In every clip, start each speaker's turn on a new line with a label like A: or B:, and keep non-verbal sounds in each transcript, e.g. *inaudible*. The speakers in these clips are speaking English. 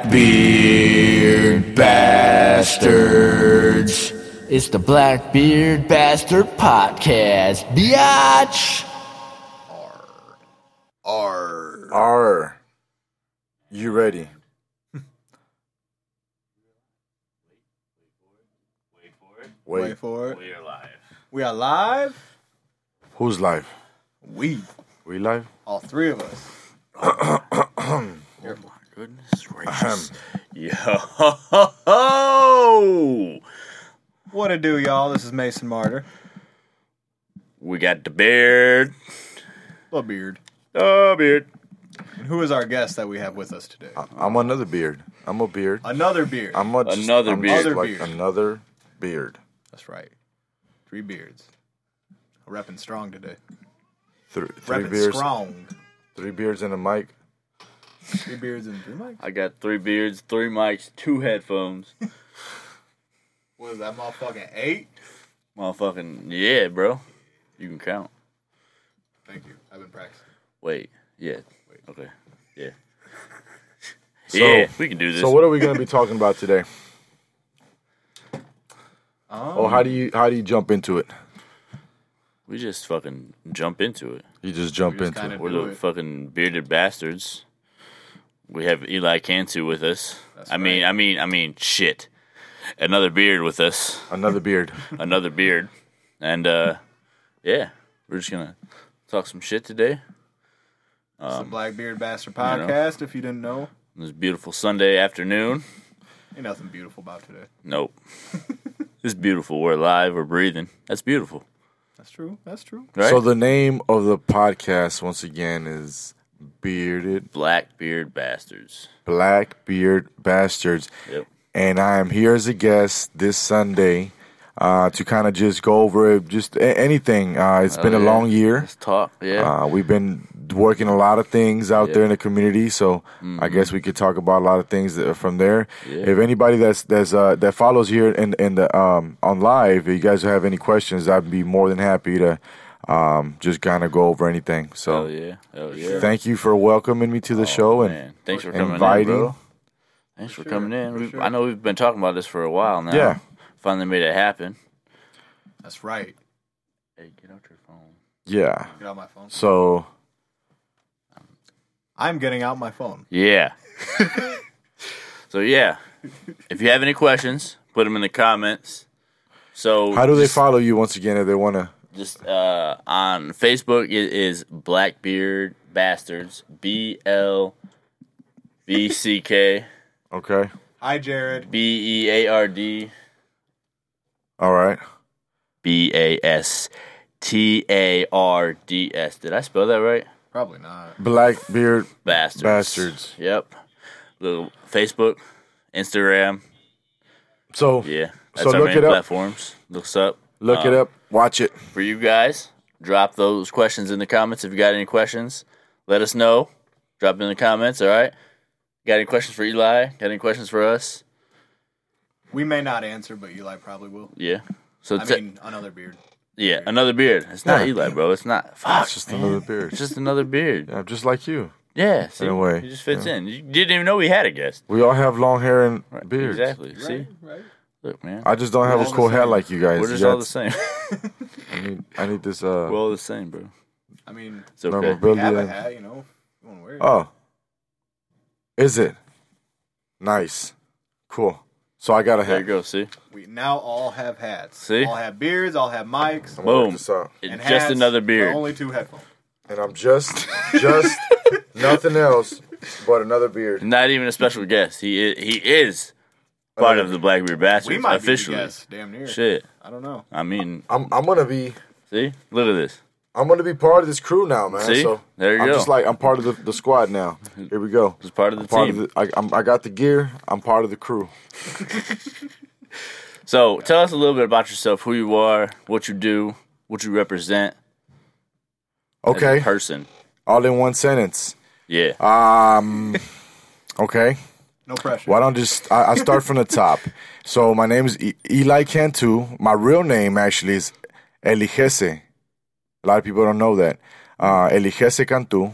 A: Blackbeard bastards. It's the Blackbeard Bastard Podcast, biatch.
B: R.
C: R. R. You ready?
B: Wait for it.
C: Wait.
B: for it.
D: We are live.
B: We are live.
C: Who's live?
B: We,
C: We live?
B: all three of us. *clears throat*
D: Goodness gracious. Yo! *laughs*
B: What it do, y'all? This is Mason Martyr.
D: We got the beard.
B: Little beard.
D: Oh, beard.
B: And who is our guest that we have with us today?
C: I'm another beard. I'm a beard.
B: Another beard.
C: I'm a, just,
D: Another
C: I'm
D: beard.
C: just
B: Other
C: like
B: beard.
C: another beard.
B: That's right. Three beards. Repping strong today.
C: Three, three
B: Repping
C: beards.
B: strong.
C: Three beards and a mic.
B: Three beards and three mics.
D: I got three beards, three mics, two headphones. *laughs*
B: What is that motherfucking eight?
D: Motherfucking, yeah, bro. You can count.
B: Thank you. I've been practicing.
D: Wait. Yeah.
B: Wait.
D: Okay. Yeah.
C: So,
D: yeah, we can do this.
C: So what are we going to be talking about today?
B: Um,
C: Oh, how do you how do you jump into it?
D: we just fucking jump into it.
C: You just jump
B: just
C: into it.
D: We're the
B: it.
D: fucking bearded bastards. We have Eli Cantu with us.
B: That's
D: I mean. I mean, I mean, shit. Another beard with us.
C: Another beard. *laughs*
D: Another beard. And uh yeah, we're just gonna talk some shit today.
B: It's the Blackbeard Bastard
D: know.
B: Podcast, if you didn't know.
D: This beautiful Sunday afternoon.
B: Ain't nothing beautiful about today.
D: Nope. *laughs* it's beautiful. We're alive. We're breathing. That's beautiful,
B: That's true. That's true.
D: right?
C: So the name of the podcast once again is Bearded
D: Blackbeard bastards.
C: Black Beard Bastards.
D: Yep.
C: and I am here as a guest this Sunday uh, to kind of just go over it, just a- anything. Uh, it's been a
D: yeah.
C: long year.
D: Let's talk. Yeah.
C: Uh, we've been working a lot of things out
D: Yeah.
C: there in the community, so I guess we could talk about a lot of things that from there.
D: Yeah.
C: If anybody that's that's uh, that follows here in in the um, on live, if you guys have any questions, I'd be more than happy to um, just kind of go over anything. So
D: Hell yeah. Hell yeah.
C: thank you for welcoming me to the show and
D: Man, thanks for coming
C: inviting.
D: in, bro. Thanks for,
B: sure,
D: coming in.
B: for sure.
D: I know we've been talking about this for a while now.
C: Yeah.
D: Finally made it happen.
B: That's right.
D: Hey, get out your phone.
C: yeah.
B: Get out my phone.
C: So
B: I'm getting out my phone.
D: Yeah. *laughs* so yeah, if you have any questions, put them in the comments. So
C: how do they follow you once again if they want to?
D: Just uh, on Facebook, it is Blackbeard Bastards. B L B C K
C: Okay.
B: Hi, Jared.
D: B E A R D
C: All right.
D: B A S T A R D S. Did I spell that right?
B: Probably not.
C: Blackbeard
D: Bastards.
C: Bastards.
D: Yep. Little Facebook, Instagram.
C: So
D: Yeah. That's
C: So
D: our
C: look
D: main
C: it up.
D: platforms. Looks up.
C: look it
D: Uh,
C: up, watch it.
D: For you guys, drop those questions in the comments. If you got any questions, let us know. Drop it in the comments, all right? Got any questions for Eli? Got any questions for us?
B: We may not answer, but Eli probably will.
D: Yeah. So
B: I
D: te-
B: mean, another beard.
D: yeah, another beard. It's not
C: Yeah.
D: Eli, bro. It's not. Fuck.
C: It's just
D: man.
C: another beard.
D: It's just another beard.
C: Yeah, just like you.
D: Yeah. See,
C: In a way,
D: it just fits in. You didn't even know we had a guest.
C: We all have long hair and beards.
D: Exactly. See,
B: Right.
D: Look, man.
C: I just don't have
B: We're
C: a cool
B: the
C: hair
B: same.
C: like you guys.
D: We're just
C: You
D: all
C: got-
D: the same. *laughs*
C: I need, I need this. Uh,
D: We're all the same, bro.
B: I mean,
D: It's okay.
C: memorabilia.
B: have a hat, you know. You want to wear it.
C: Oh, is it nice? Cool. So I got a hat.
D: There you
C: hat.
D: go. See,
B: We now all have hats.
D: See?
B: All have beards. All have mics.
C: I'm gonna work
D: Boom.
C: this out.
D: it's
B: And
D: just
B: hats,
D: another
B: but
D: beard.
B: Only two headphones.
C: And I'm just, just *laughs* nothing else but another beard.
D: Not even a special guest. He is, he is part of the Blackbeard Bastards
B: We might
D: officially.
B: be the guests, damn near.
D: Shit.
B: I don't know.
D: I mean,
C: I'm, I'm gonna be,
D: see, look at this.
C: I'm gonna be part of this crew now, man.
D: See?
C: So
D: There you
C: I'm
D: go.
C: just like I'm part of the, the squad now. Here we go.
D: It's part of the
C: Part
D: team.
C: of the, I, I'm, I got the gear. I'm part of the crew. *laughs*
D: so, tell us a little bit about yourself, who you are, what you do, what you represent as a
C: Okay,
D: person.
C: all in one sentence.
D: Yeah.
C: Um, okay.
B: No pressure.
C: Why don't just I, I start from the top? *laughs* So my name is e- Eli Cantu. My real name actually is Eligese. A lot of people don't know that. Uh, Eligese Cantu.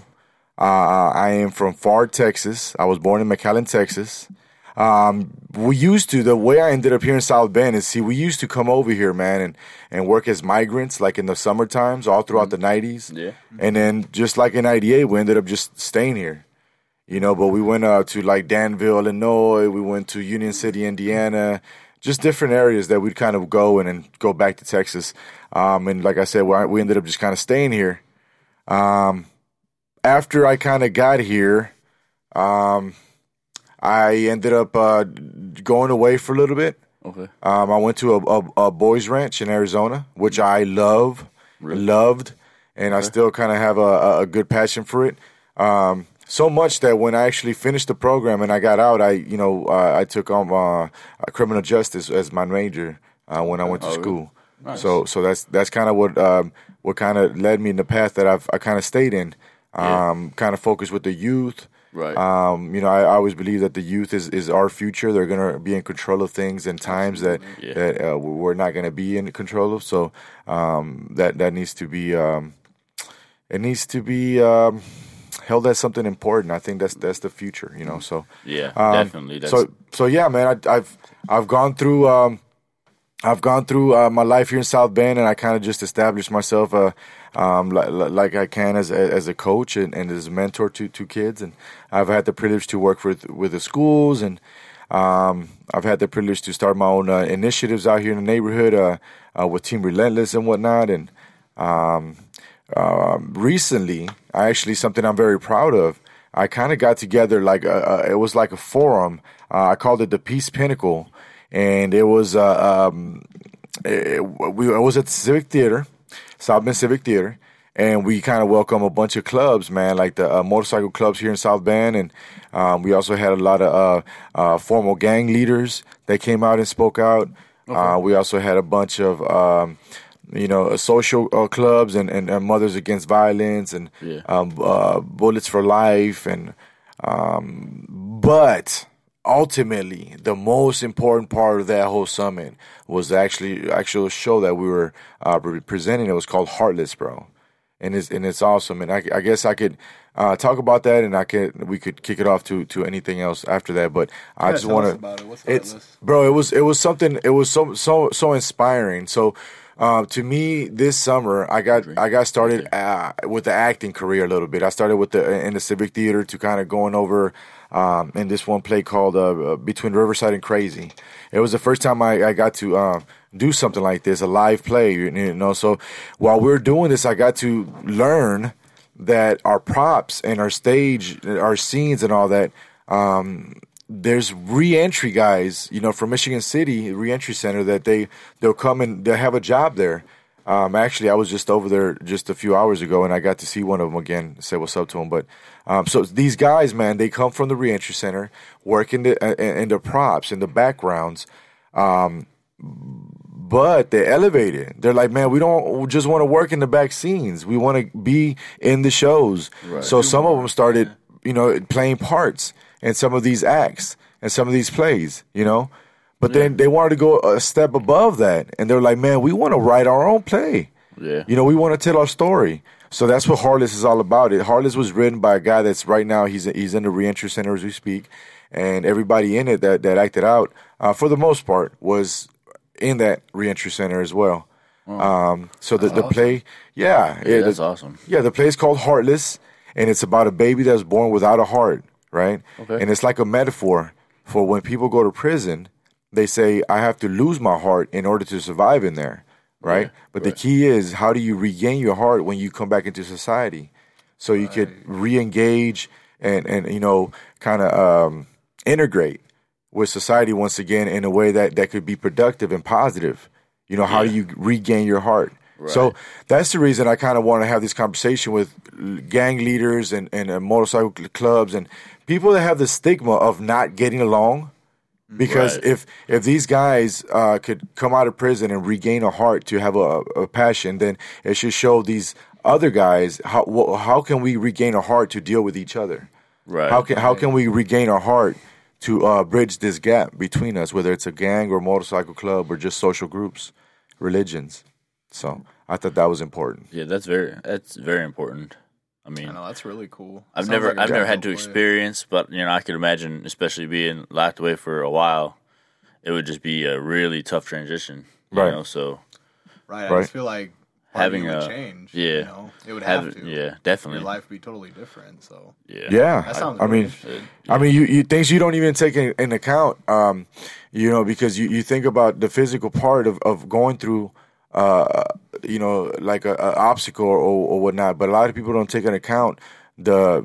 C: Uh, I am from Pharr, Texas. I was born in McAllen, Texas. Um, we used to the way I ended up here in South Bend is see we used to come over here, man, and and work as migrants like in the summer times all throughout the nineties.
D: Yeah.
C: And then just like in '98, we ended up just staying here, you know. But we went uh, to like Danville, Illinois. We went to Union City, Indiana. Just different areas that we'd kind of go and then go back to Texas. Um, and like I said, we ended up just kind of staying here. Um, after I kind of got here, um, I ended up uh, going away for a little bit.
D: Okay.
C: Um, I went to a, a, a boys' ranch in Arizona, which I love, loved, and I still kind of have a, a- a good passion for it. Um, so much that when I actually finished the program and I got out, I you know uh, I took on uh, criminal justice as my major uh, when I went to
D: Oh,
C: school.
D: Nice.
C: So so that's that's kind of what um, what kind of led me in the path that I've I kind of stayed in.
D: Yeah.
C: Um, Kind of focused with the youth.
D: Right.
C: Um, you know, I, I always believe that the youth is, is our future. They're gonna be in control of things in times that
D: Yeah.
C: that uh, we're not gonna be in control of. So um, that that needs to be um, it needs to be um, held as something important. I think that's that's the future. You know, so
D: yeah.
C: um,
D: definitely. That's
C: so so yeah, man. I, I've I've gone through um, I've gone through uh, my life here in South Bend, and I kind of just established myself uh, um, like, like I can as as a coach and, and as a mentor to to kids. And I've had the privilege to work with with the schools, and um, I've had the privilege to start my own uh, initiatives out here in the neighborhood uh, uh, with Team Relentless and whatnot. And um, recently, I actually something I'm very proud of. I kind of got together like a, a, it was like a forum. Uh, I called it the Peace Pinnacle, and it was uh, um, it, we it was at the Civic Theater, South Bend Civic Theater, and we kind of welcome a bunch of clubs, man, like the uh, motorcycle clubs here in South Bend, and um, we also had a lot of uh, uh, formal gang leaders that came out and spoke out. Uh, we also had a bunch of um, you know, uh, social uh, clubs and, and, and Mothers Against Violence and
D: Yeah.
C: um, uh, Bullets for Life. And um, but ultimately, the most important part of that whole summit was actually actual show that we were uh, presenting. It was called Heartless, bro, and it's and it's awesome. And I, I guess I could uh, talk about that, and I could we could kick it off to to anything else after that. But I
B: Yeah,
C: just want
B: us
C: to
B: it.
C: It's
B: Heartless?
C: bro it was it was something it was so so so inspiring so uh, to me this summer i got i got started uh, with the acting career a little bit. I started with the in the civic theater to kind of going over um, in this one play called uh, uh, between riverside and crazy. It was the first time i, I got to uh, do something like this a live play you know? So while we are doing this i got to learn that our props and our stage our scenes and all that um, there's re-entry guys, you know, from Michigan City re-entry center that they they'll come and they'll have a job there. Um, actually, I was just over there just a few hours ago, and I got to see one of them again. Say what's up to them. But um, so these guys, man, they come from the re-entry center, work in the uh, in the props in the backgrounds. Um, but they're elevated. They're like, man, we don't just want to work in the back scenes. We want to be in the shows. So some of them started, you know, playing parts in some of these acts and some of these plays, you know. But then they wanted to go a step above that, and they're like, man, we want to write our own play.
D: Yeah.
C: You know, we want to tell our story. So that's what Heartless is all about. It Heartless was written by a guy that's right now he's he's in the reentry center as we speak, and everybody in it that that acted out uh, for the most part was in that reentry center as well. Um, so the the play, yeah,
D: Yeah,
C: yeah,
D: that's
C: the,
D: awesome.
C: yeah, the play is called Heartless, and it's about a baby that's born without a heart, right?
D: Okay.
C: And it's like a metaphor for when people go to prison, they say, I have to lose my heart in order to survive in there, right? but the key is, how do you regain your heart when you come back into society? So you could re engage and, and, you know, kind of um, integrate with society once again in a way that, that could be productive and positive. You know, how do you regain your heart? So that's the reason I kind of want to have this conversation with gang leaders and, and motorcycle clubs and people that have the stigma of not getting along. Because
D: Right.
C: if if these guys uh, could come out of prison and regain a heart to have a, a passion, then it should show these other guys how how can we regain a heart to deal with each other.
D: Right.
C: How can how can we regain our heart to uh, bridge this gap between us, whether it's a gang or motorcycle club or just social groups, religions. So I thought that was important.
D: Yeah, that's very that's very important. I mean,
B: I know that's really cool.
D: I've
B: Sounds
D: never
B: like a
D: I've never had to
B: play.
D: experience, but you know, I could imagine, especially being locked away for a while, it would just be a really tough transition. You
C: Right.
D: know, so
B: Right. I
C: Right.
B: just feel like
D: Having a-
B: change.
D: yeah.
B: You know, it would have,
D: have
B: to.
D: yeah,
B: Your
D: definitely.
B: life would be totally different. So
D: Yeah.
C: Yeah,
B: that sounds.
C: I, I
B: really
C: mean,
B: interesting.
C: I mean, you, you things you don't even take in, in account, um, you know, because you, you think about the physical part of, of going through, uh, you know, like a, a obstacle or, or whatnot. But a lot of people don't take into account the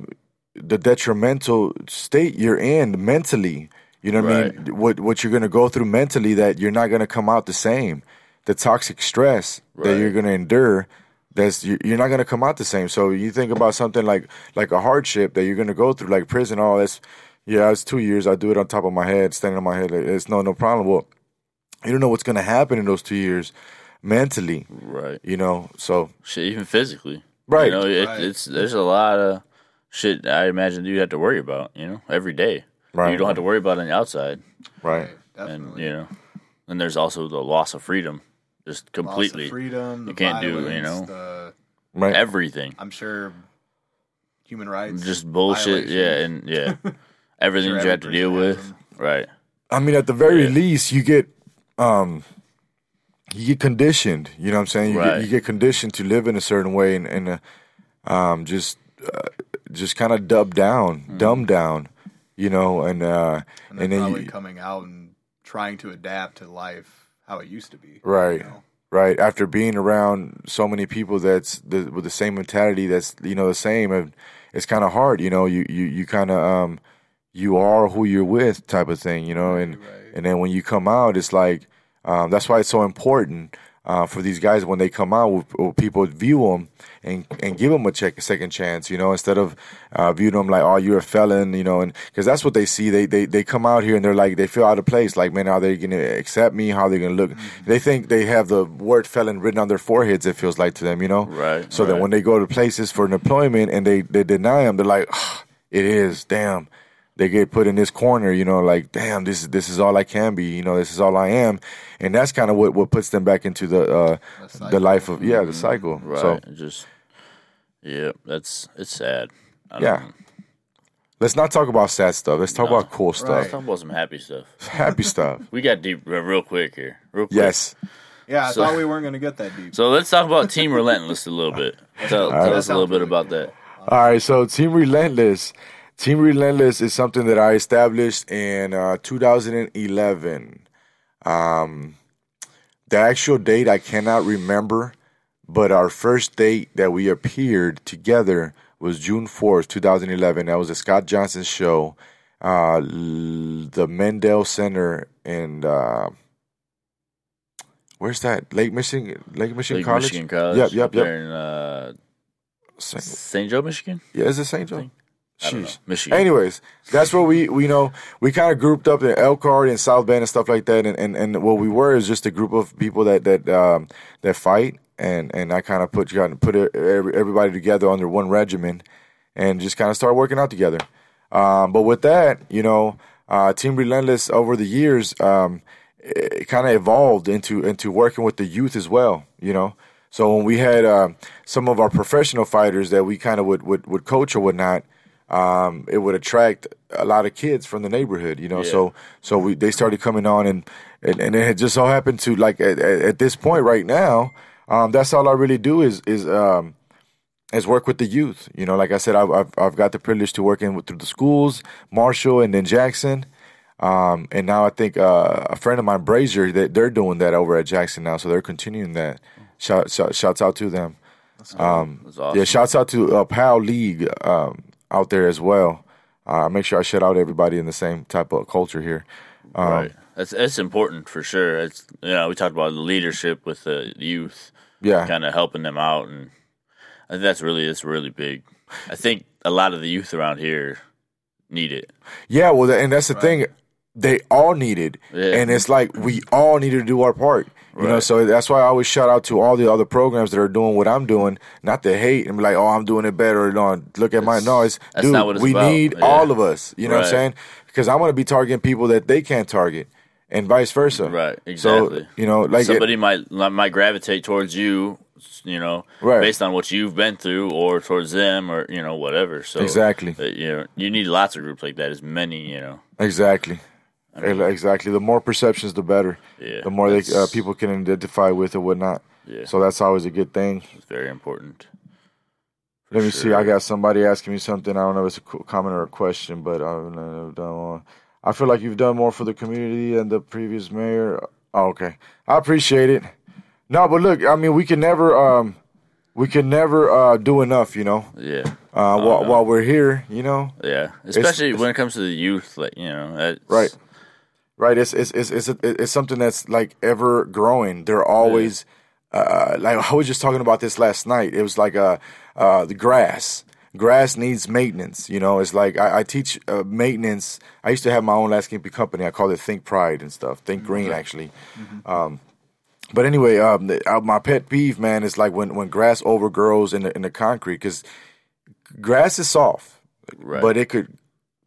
C: the detrimental state you're in mentally. You know what I mean? What what you're gonna go through mentally that you're not gonna come out the same. The toxic stress that you're gonna endure that's you- you're not going to come out the same. So you think about something like like a hardship that you're going to go through, like prison. Oh, that's yeah, it's two years. I do it on top of my head, standing on my head. It's no no problem. Well, you don't know what's going to happen in those two years mentally.
D: Right.
C: You know, so
D: Shit, even physically.
C: Right.
D: You know, it,
B: Right.
D: it's there's a lot of shit I imagine you have to worry about. You know, every day.
C: Right.
D: You don't have to worry about it on the outside,
C: right,
D: and
B: Definitely.
D: you know, and there's also the loss of freedom, just
B: Loss of
D: completely
B: freedom.
D: You can't do, you know.
B: The,
C: right.
D: everything.
B: I'm sure human rights.
D: Just bullshit. Yeah, and yeah, *laughs* everything
B: Sure
D: you have to deal with. Right.
C: I mean, at the very
D: Yeah.
C: least, you get um, you get conditioned. You know what I'm saying? You,
D: Right.
C: get, you get conditioned to live in a certain way, and, and uh, um, just uh, just kind of dubbed down,
D: Mm-hmm.
C: dumbed down. You know, and uh,
B: and then
C: and then
B: probably
C: you,
B: coming out and trying to adapt to life how it used to be.
C: Right.
B: You know?
C: right after being around so many people that's the, with the same mentality that's you know the same and it's kind of hard you know you you, you kind of um you are who you're with type of thing you know and
B: Right.
C: and then when you come out it's like um, that's why it's so important uh, for these guys when they come out with, with people view them and and give them a check a second chance you know instead of uh, viewing them like oh you're a felon you know and because that's what they see. They, they they come out here and they're like they feel out of place like man are they gonna accept me? How are they gonna look? They think they have the word felon written on their foreheads it feels like to them you know?
D: Right,
C: so that
D: right.
C: when they go to places for an employment and they they deny them they're like "Ah, it is damn they get put in this corner, you know, like damn, this is this is all I can be, you know, this is all I am, and that's kind of what what puts them back into the uh,
B: The
C: the life of yeah the cycle.
D: Right.
C: So
D: just yeah, that's it's sad. I don't
C: Yeah.
D: know.
C: let's not talk about sad stuff. Let's talk
D: No.
C: about cool stuff,
D: Let's talk about some happy stuff. *laughs*
C: happy stuff. *laughs*
D: We got deep uh, real quick here. Real quick.
C: Yes,
B: Yeah, I
D: So-
B: thought we weren't going to get that deep. *laughs*
D: So let's talk about Team Relentless a little bit. Tell, tell
B: That
D: us a little bit about that.
C: All right, so Team Relentless. Team Relentless is something that I established in uh, 2011. Um, the actual date I cannot remember, but our first date that we appeared together was June 4th, 2011. That was a Scott Johnson show, uh, l- the Mendel Center in. Uh, Where's that? Lake Michigan, Lake Michigan
D: Lake
C: College.
D: Michigan College.
C: Yep, yep, yep.
D: In uh,
C: Saint-
D: St. Joe, Michigan.
C: Yeah, is it St. Joe? Sheesh.
D: Michigan.
C: Anyways, that's what we we know we kind of grouped up in Elkhart and South Bend and stuff like that, and, and, and what we were is just a group of people that that um, that fight, and and I kind of put of put everybody together under one regimen, and just kind of start working out together. Um, but with that, you know, uh, Team Relentless over the years, um, it kind of evolved into into working with the youth as well. You know, so when we had uh, some of our professional fighters that we kind of would, would would coach or whatnot, um, it would attract a lot of kids from the neighborhood. You know,
D: Yeah.
C: so so we they started coming on, and and, and it had just so happened to like at, at, this point right now, um, that's all I really do is is um, is work with the youth. You know, like I said, I've I've, I've got the privilege to work in with, through the schools, Marshall, and then Jackson. Um, and now I think uh, a friend of mine, Brazier, that they're doing that over at Jackson now, so they're continuing that. Shout, shout shouts out to them. Um,
D: That's awesome.
C: Yeah, shouts out to uh, PAL League um, out there as well. Uh, make sure I shut out everybody in the same type of culture here. Um,
D: right. That's it's important for sure. It's you know we talked about the leadership with the youth,
C: Yeah,
D: kind of helping them out, and I think that's really it's really big. I think a lot of the youth around here need it.
C: Yeah, well, and that's the thing. They all need it,
D: Yeah.
C: and it's like we all need to do our part. You know, so that's why I always shout out to all the other programs that are doing what I'm doing. Not to hate and be like, "Oh, I'm doing it better." No, look at my No, it's
D: that's
C: dude.
D: not what it's
C: we
D: about.
C: need
D: Yeah.
C: all of us. You know what I'm saying? Because I want to be targeting people that they can't target, and vice versa.
D: Right, exactly.
C: So you know, like it-
D: Somebody might might gravitate towards you you know,
C: Right.
D: based on what you've been through or towards them or you know whatever. So
C: Exactly.
D: uh, you know, you need lots of groups like that. As many, you know.
C: Exactly. Exactly. The more perceptions, the better.
D: Yeah,
C: the more they, uh, people can identify with or whatnot.
D: Yeah.
C: So that's always a good thing.
D: It's very important.
C: Let me see. I got somebody asking me something. I don't know if it's a comment or a question, but I've never done one. I feel like you've done more for the community than the previous mayor. Oh, okay, I appreciate it. No, but look, I mean, we can never, um, we can never uh, do enough. You know,
D: Yeah.
C: uh, while, while we're here, you know,
D: Yeah, especially when it comes to the youth, like you know,
C: Right. Right? It's it's it's it's, it's something that's like ever growing. They're always uh, like I was just talking about this last night. It was like uh, uh, the grass. Grass needs maintenance. You know, it's like I, I teach uh, maintenance. I used to have my own landscaping company. I called it Think Pride and stuff. Think Green, actually. Um, but anyway, um, the, uh, my pet peeve, man, is like when, when grass overgrows in the in the concrete because grass is soft,
D: Right.
C: but it could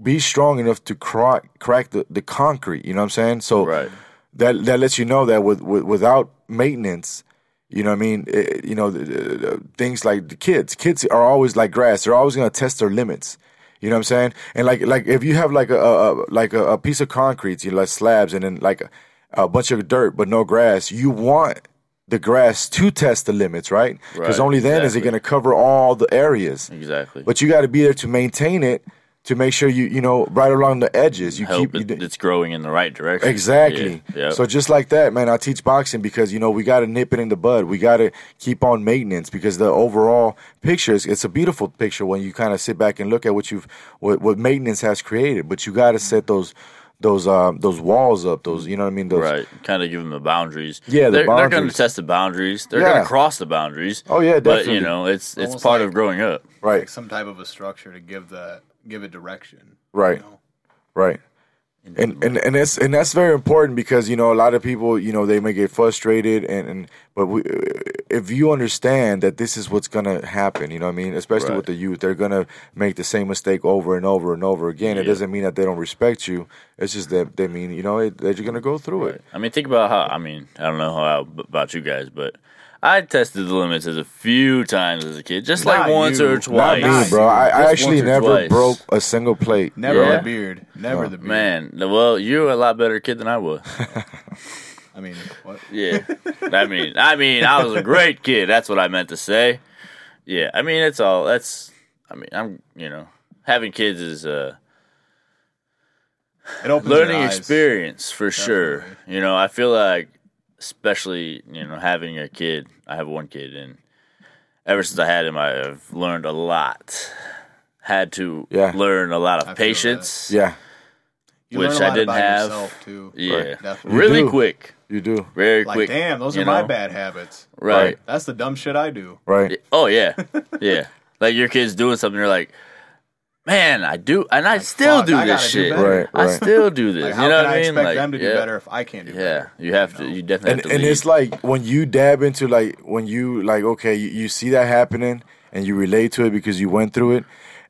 C: be strong enough to crack crack the, the concrete. You know what I'm saying? So
D: Right.
C: that that lets you know that with, with without maintenance, you know what I mean. It, you know the, things like the kids. Kids are always like grass. They're always gonna test their limits. You know what I'm saying? And like like if you have like a, a like a, a piece of concrete, you know, like slabs, and then like a, a bunch of dirt but no grass, you want the grass to test the limits, right? Because
D: Right,
C: only then is it going to cover all the areas.
D: exactly.
C: But you got to be there to maintain it, to make sure you you know right along the edges. You
D: help
C: keep
D: it,
C: you,
D: it's growing in the right direction.
C: Exactly.
D: Yeah. yeah.
C: So just like that, man, I teach boxing because you know we got to nip it in the bud. We got to keep on maintenance because the overall picture is it's a beautiful picture when you kind of sit back and look at what you've what, what maintenance has created. But you got to set those those um those walls up. Those you know what I mean. Those,
D: right. Kind of give them the boundaries.
C: Yeah, the
D: they're, they're going to test the boundaries. They're
C: Yeah.
D: going to cross the boundaries.
C: Oh, yeah,
D: But
C: definitely.
D: you know, it's it's
B: Almost
D: part
B: like-
D: of growing up.
C: Right.
B: Like some type of a structure to give the give it direction.
C: Right.
B: You know?
C: Right. And, and and that's and that's very important because you know a lot of people you know they may get frustrated and, and but we, if you understand that this is what's gonna happen you know what I mean especially
D: Right.
C: with the youth they're gonna make the same mistake over and over and over again it doesn't mean that they don't respect you it's just that they mean you know it, that you're gonna go through it
D: I mean, think about how. I mean, I don't know how about you guys, but I tested the limits as a few times as a kid, just like
B: Not
D: once
B: you.
D: or twice.
C: not me bro I, I
D: Just
C: actually
D: once or
C: never
D: twice.
C: broke a single plate
B: Never
D: Yeah.
B: the beard. Never the oh, beard.
D: Man, well, you're a lot better kid than I was. *laughs*
B: I mean, what?
D: Yeah, *laughs* I mean, I mean, I was a great kid. That's what I meant to say. Yeah, I mean, it's all. That's. I mean, I'm. You know, having kids is a
B: It opens your
D: learning
B: eyes.
D: experience for sure. You know, I feel like, especially you know, having a kid. I have one kid, and ever since I had him, I've learned a lot. Had to
C: Yeah.
D: learn a lot of
B: feel
D: patience.
C: yeah
B: You
D: which
B: learn a
D: I
B: lot
D: didn't
B: about
D: have.
B: Yourself too.
D: Yeah,
C: Right.
B: Definitely.
D: really
C: do.
D: quick,
C: you do
D: very
B: Like,
D: quick.
B: damn, those
D: you
B: are my bad habits.
D: Right.
B: That's the dumb shit I do.
C: right
D: Oh yeah, *laughs* yeah. Like your kid's doing something, you're like, man, I do, and I still
B: fuck,
D: do
B: I
D: this
B: gotta do
D: shit.
B: better.
C: Right,
D: I
C: right.
D: still do this.
B: Like,
D: you know
B: can
D: what
B: I
D: I mean?
B: expect
D: Like,
B: them to do
D: yeah,
B: better if I can't do
D: Yeah,
B: better?
D: you have to.
B: know?
D: You definitely
C: and
D: have to.
C: and
D: lead.
C: it's like when you dab into like when you like okay you, you see that happening and you relate to it because you went through it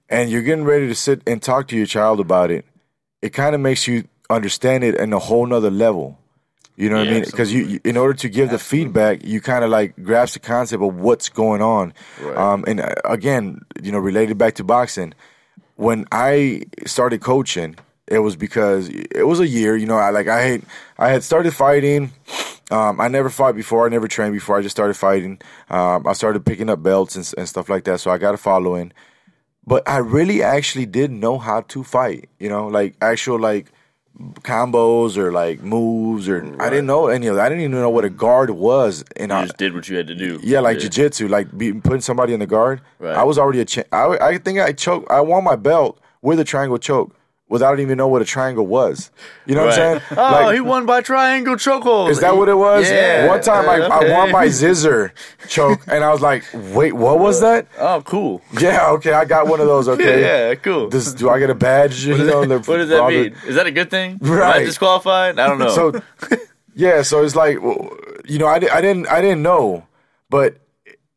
C: and you're getting ready to sit and talk to your child about it it kind of makes you understand it in a whole nother level you know what
D: Yeah,
C: i mean because you, you in order to give the feedback you kind of like grasp the concept of what's going on
D: Right.
C: um and uh, again you know related back to boxing when I started coaching, it was because it was a year. You know, I like I had I had started fighting. Um, I never fought before. I never trained before. I just started fighting. Um, I started picking up belts and, and stuff like that. So I got a following. But I really actually didn't know how to fight. You know, like actual like combos or like moves or I didn't know any of that. I didn't even know what a guard was. And
D: you
C: I,
D: just did what you had to do.
C: yeah, like jiu-jitsu, like be, putting somebody in the guard.
D: Right.
C: I was already a cha- I, I think I choked. I won my belt with a triangle choke without even know what a triangle was. You know what I'm saying?
D: Oh,
C: Like,
D: he won by triangle chokehold.
C: is that what it was?
D: Yeah.
C: One time I, I won
D: by
C: my *laughs* scissor choke, and I was like, "Wait, what was that?"
D: Oh, cool.
C: Yeah, okay, I got one of those. Okay, *laughs*
D: Yeah, cool.
C: This, do I get a badge? You know, the-
D: what does that mean? Is that a good thing? Am I
C: Right.
D: disqualified? I don't know.
C: So, yeah, so it's like, you know, I, I didn't, I didn't know, but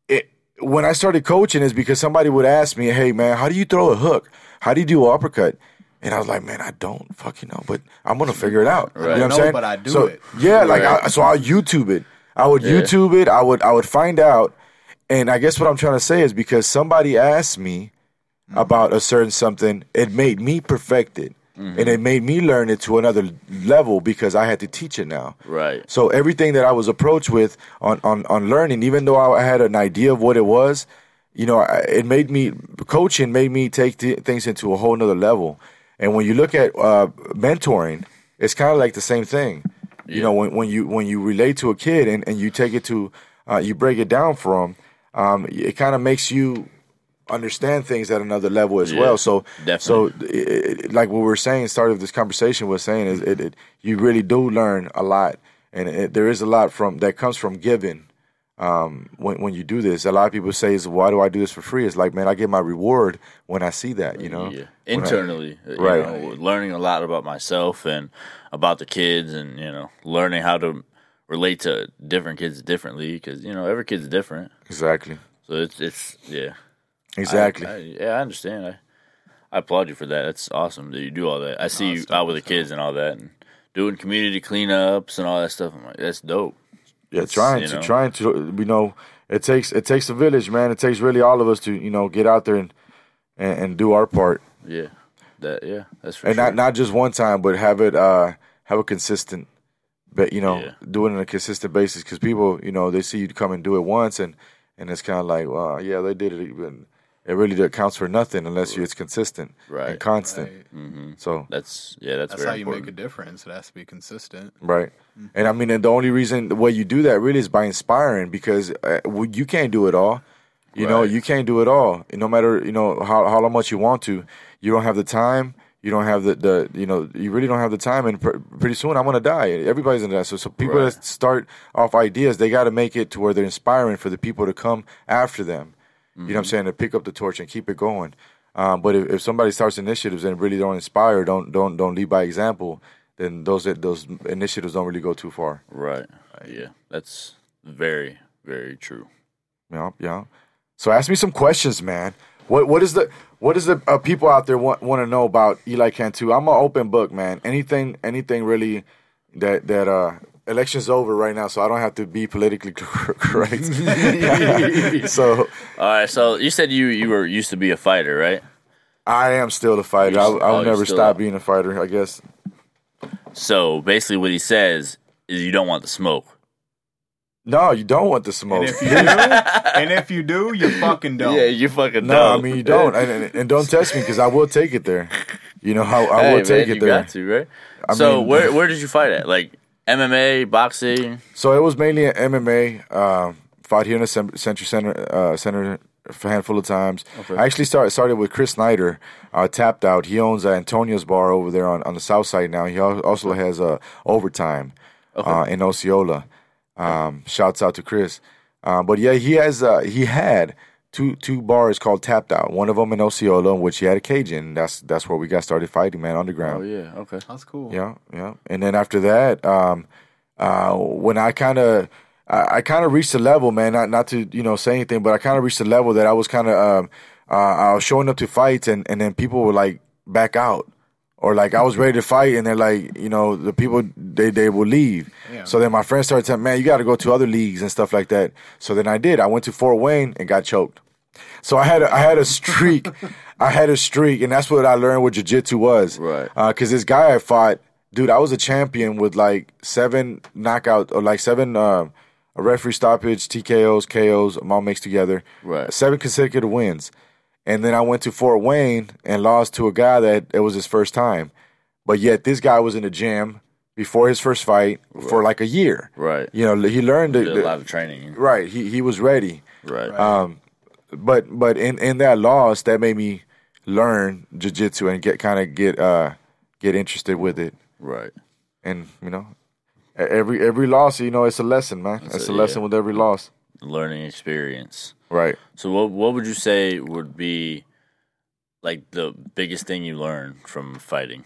C: it, when I started coaching is because somebody would ask me, "Hey, man, how do you throw a hook? How do you do an uppercut?" And I was like, "Man, I don't fucking know, but I'm gonna figure it out."
D: Right.
C: You know what I'm saying?
B: but I do
C: so,
B: it.
C: Yeah, like
D: Right.
C: I, so I'll YouTube it. I would
D: Yeah.
C: YouTube it. I would I would find out. and I guess what I'm trying to say is because somebody asked me mm-hmm. about a certain something, it made me perfect it. And mm-hmm. it made me learn it to another level because I had to teach it now.
D: Right.
C: So everything that I was approached with on, on, on learning, even though I had an idea of what it was, you know, it made me coaching made me take th- things into a whole nother level. And when you look at uh, mentoring, it's kind of like the same thing. You know, when, when you when you relate to a kid and, and you take it to uh, you break it down for them, um, it kind of makes you understand things at another level as
D: Yeah,
C: well. So so it, it- like what we're saying, start of this conversation was saying is it, it you really do learn a lot, and it, there is a lot from that comes from giving. Um, when when you do this, a lot of people say, "Is why do I do this for free?" It's like, man, I get my reward when I see that. You know,
D: yeah.
C: When I-
D: internally, you
C: Right.
D: know, learning a lot about myself and about the kids, and you know, learning how to relate to different kids differently because you know every kid's different.
C: exactly,
D: So it's it's yeah,
C: exactly.
D: I, I, yeah, I understand. I I applaud you for that. That's awesome that you do all that. I see you out with the kids and all that, and doing community cleanups and all that stuff. I'm like, that's dope.
C: Yeah, trying to
D: know.
C: trying to you know it takes it takes a village, man. It takes really all of us to you know get out there and and, and do our part,
D: Yeah, that yeah, that's for
C: and
D: sure.
C: not not just one time, but have it uh have a consistent, but you know
D: Yeah.
C: do it on a consistent basis because people you know they see you come and do it once and and it's kind of like well yeah they did it, but it really counts for nothing unless you it's consistent
D: Right.
C: and constant.
B: Right.
C: So
D: that's yeah, that's,
B: That's
D: very
B: how you
D: important.
B: make a difference. It has to be consistent.
C: Right. And I mean, and the only reason the way you do that really is by inspiring because uh, well, you can't do it all. You know, you can't do it all. No matter you know how how much you want to, you don't have the time. You don't have the, the you know you really don't have the time, and pr- pretty soon I'm gonna die. Everybody's gonna die. So so people
D: Right.
C: that start off ideas, they got to make it to where they're inspiring for the people to come after them. You know what I'm saying? To pick up the torch and keep it going. Um, but if, if somebody starts initiatives and really don't inspire, don't don't don't lead by example, then those those initiatives don't really go too far.
D: Right. Yeah, that's very very true.
C: Yeah, yeah. So ask me some questions, man. What what is the what is the uh, people out there want want to know about Eli Cantu? I'm an open book, man. Anything anything really that that uh election's over right now, so I don't have to be politically *laughs* correct. *laughs* *laughs* so
D: All right, so you said you you were used to be a fighter, right?
C: I am still a fighter. I,
D: You're-
C: I'll
D: oh,
C: never stop being a fighter. I guess.
D: So basically, what he says is you don't want the smoke.
C: No, you don't want the smoke.
B: And if you do, and if you do, you fucking don't.
D: Yeah, you fucking
C: no,
D: don't.
C: No, I mean you don't, and, and, and don't test me because I will take it there. You know how I
D: Hey,
C: will take it
D: you
C: there.
D: got to right.
C: I
D: so
C: mean-
D: where where did you fight at? Like MMA, boxing.
C: So it was mainly an MMA. Uh, fought here in the Century Center, uh, Center a handful of times. I actually started started with Chris Snyder, uh, tapped out. He owns uh, Antonio's bar over there on, on the south side now. He also has uh, overtime uh, in Osceola. Um, shouts out to Chris. Uh, but yeah, he has uh, he had two two bars called Tapped Out. One of them in Osceola, in which he had a Cajun. That's that's where we got started fighting, man, underground.
D: Oh yeah, okay.
B: That's cool.
C: Yeah, yeah. And then after that, um, uh, when I kind of, I, I kind of reached a level, man. Not not to you know say anything, but I kind of reached a level that I was kind of, um, uh, I was showing up to fights, and and then people were like back out, or like I was ready to fight, and they're like, you know, the people they they will leave.
B: Yeah.
C: So then my friends started telling, man, you got to go to other leagues and stuff like that. So then I did. I went to Fort Wayne and got choked. So I had a, I had a streak. *laughs* I had a streak, and that's what I learned what jiu-jitsu was.
D: Right.
C: Because this guy I fought, dude, I was a champion with like seven knockout or like seven uh, a referee stoppage, TKOs, KOs, them all mixed together.
D: Right.
C: Seven consecutive wins, and then I went to Fort Wayne and lost to a guy that it was his first time, but yet this guy was in the gym before his first fight for like a year.
D: Right.
C: You know, he learned the,
D: Did a lot of training.
C: right. He he was ready.
D: Right.
C: Um, but but in in that loss, that made me learn jujitsu and get kind of get uh get interested with it.
D: right.
C: And you know, every every loss, you know, it's a lesson, man.
D: That's
C: it's
D: it,
C: a lesson
D: yeah.
C: with every loss.
D: Learning experience.
C: Right.
D: So what what would you say would be like the biggest thing you learned from fighting?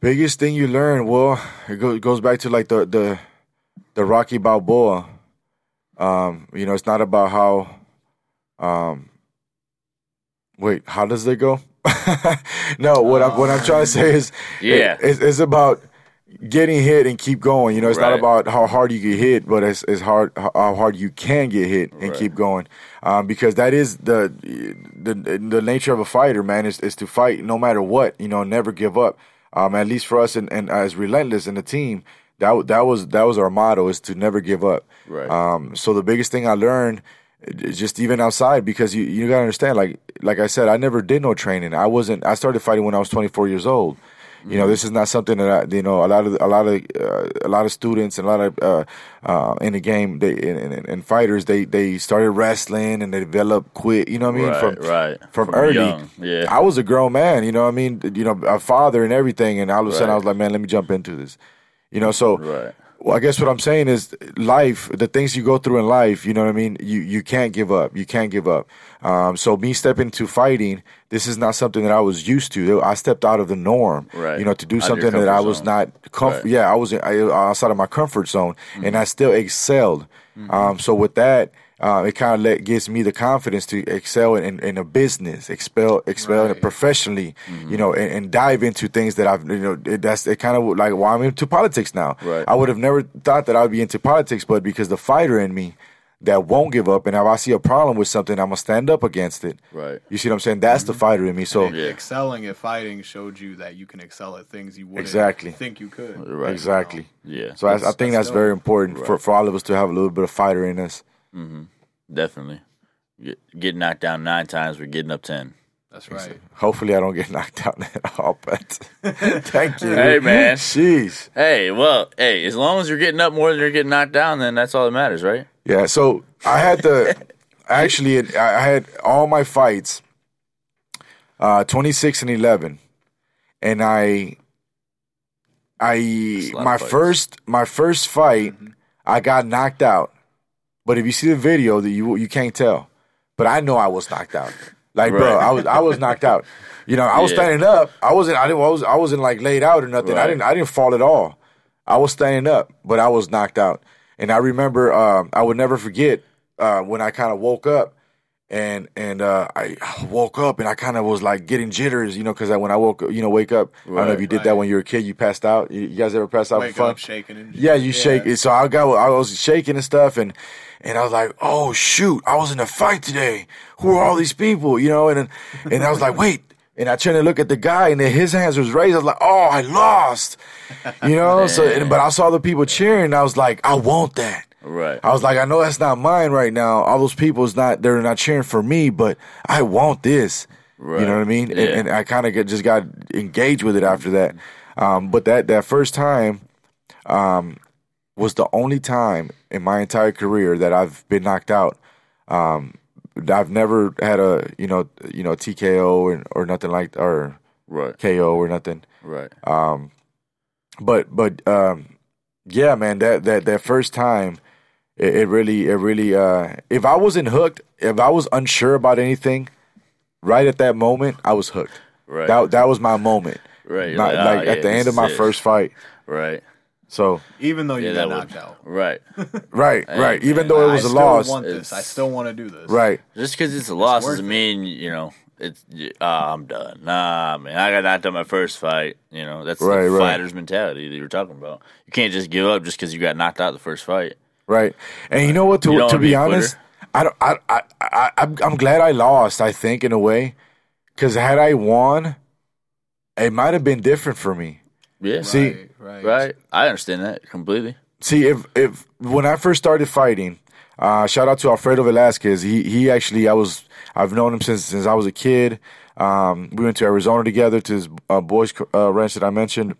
C: Biggest thing you learn, well, it go, goes back to like the the the Rocky Balboa. Um, you know, it's not about how. Um, wait, how does it go? *laughs* no, what I'm what I'm trying to say is,
D: Yeah.
C: it- it's, it's about getting hit and keep going. You know, it's not about how hard you get hit, but it's, it's hard how hard you can get hit and
D: Right.
C: keep going. Um, because that is the, the the nature of a fighter, man, is, is to fight no matter what. You know, never give up. Um, at least for us and, and as relentless in the team, that that was that was our motto is to never give up.
D: Right.
C: Um, so the biggest thing I learned, just even outside, because you you gotta understand, like like I said, I never did no training. I wasn't. I started fighting when I was 24 years old. You know, this is not something that I, you know a lot of a lot of uh, a lot of students and a lot of uh, uh, in the game they and, and, and fighters they they started wrestling and they developed quick. You know what I mean?
D: Right,
C: from
D: right.
C: from,
D: From
C: early.
D: young, yeah.
C: I was a grown man. You know what I mean? You know, a father and everything. And all of a sudden, I was like, man, let me jump into this. You know, so
D: Right.
C: Well, I guess what I'm saying is life, the things you go through in life, you know what I mean? You you can't give up. You can't give up. Um, so me stepping into fighting, this is not something that I was used to. I stepped out of the norm.
D: Right.
C: You know, to do
D: Out
C: something that I was
D: zone.
C: not comf-
D: Right. Mm-hmm.
C: yeah, I was I, outside of my comfort zone and I still excelled. Um, so with that, uh, it kind of let, gives me the confidence to excel in, in a business, expel, expel
B: Right.
C: professionally,
D: Mm-hmm.
C: you know, and, and dive into things that I've, you know, it, that's it kind of like why I'm into politics now.
D: Right.
C: I would have never thought that I would be into politics, but because the fighter in me that won't give up, and if I see a problem with something, I'm gonna stand up against it.
D: Right.
C: You see what I'm saying? That's the fighter in me. So
B: And Excelling at fighting showed you that you can excel at things you wouldn't
C: Exactly.
B: think you could.
D: Right.
C: exactly.
D: Yeah.
C: So I, I think
B: that's
C: that's very
B: dope.
C: important for, for all of us to have a little bit of fighter in us.
D: Definitely. Get, get knocked down nine times, we're getting up ten.
B: That's right. *laughs*
C: Hopefully, I don't get knocked out at all. But *laughs* thank you.
D: Hey, man.
C: Jeez.
D: Hey, well, hey, as long as you're getting up more than you're getting knocked down, then that's all that matters, right?
C: Yeah, so I had to actually I had all my fights, uh, twenty six and eleven, and I, I
D: That's a lot of
C: my
D: fights.
C: first my first fight, I got knocked out, but if you see the video, that you you can't tell, but I know I was knocked out. Like bro, I was I was knocked out. You know, I was
D: Yeah.
C: standing up. I wasn't. I didn't. I was. I wasn't like laid out or nothing. I didn't. I didn't fall at all. I was standing up, but I was knocked out. And I remember, um, I would never forget uh, when I kind of woke up, and and uh, I woke up and I kind of was like getting jitters, you know, because when I woke, up, you know, wake up. I don't know if you did that when you were a kid. You passed out. You, you guys ever passed out
B: Wake
C: for fun?
B: up shaking and
C: Yeah, you shake it. So I got, I was shaking and stuff, and and I was like, oh shoot, I was in a fight today. Who are all these people? You know, and and I was like, wait. And I turned to look at the guy, and then his hands was raised. I was like, "Oh, I lost," you know. so, and, but I saw the people cheering. And I was like, "I want that."
D: Right.
C: I was like, "I know that's not mine right now. All those people is not. They're not cheering for me, but I want this."
D: Right.
C: You know what I mean? And,
D: Yeah.
C: and I kind of just got engaged with it after that. Um, but that that first time um, was the only time in my entire career that I've been knocked out. Um, I've never had a you know you know TKO or or nothing like or
D: Right.
C: KO or nothing.
D: Right.
C: But but um, yeah, man, that that that first time, it, it really it really uh, if I wasn't hooked, if I was unsure about anything, right at that moment, I was hooked.
D: Right.
C: That that was my moment.
D: Right. You're
C: Not,
D: like,
C: like
D: "Ah,
C: at
D: yeah,
C: the end of my
D: it."
C: first fight.
D: Right.
C: So
B: Even though you
D: Yeah,
B: got
D: that
B: knocked
D: would.
B: out.
D: Right. *laughs*
C: right,
D: Hey,
C: right. Even
D: man,
C: though it was a
B: still
C: loss,
B: want this. I still want to do this.
C: right.
D: Just because it's a loss
B: worth
D: doesn't
B: it.
D: mean you know it's. Ah, I'm done. Nah, man, I got knocked out my first fight. You know that's
C: Right,
D: the
C: right.
D: fighter's mentality that you were talking about. You can't just give up just because you got knocked out the first fight.
C: Right. And you know what? To
D: You don't
C: to
D: be
C: be
D: a
C: honest, I don't. I I, I I'm, I'm glad I lost. I think in a way, because had I won, it might have been different for me.
D: Yeah.
C: See-
B: Right. Right.
D: Right. I understand that completely.
C: See, if if when I first started fighting, uh, shout out to Alfredo Velasquez. He he actually I was I've known him since since I was a kid. Um, we went to Arizona together to his uh, boys uh, ranch that I mentioned.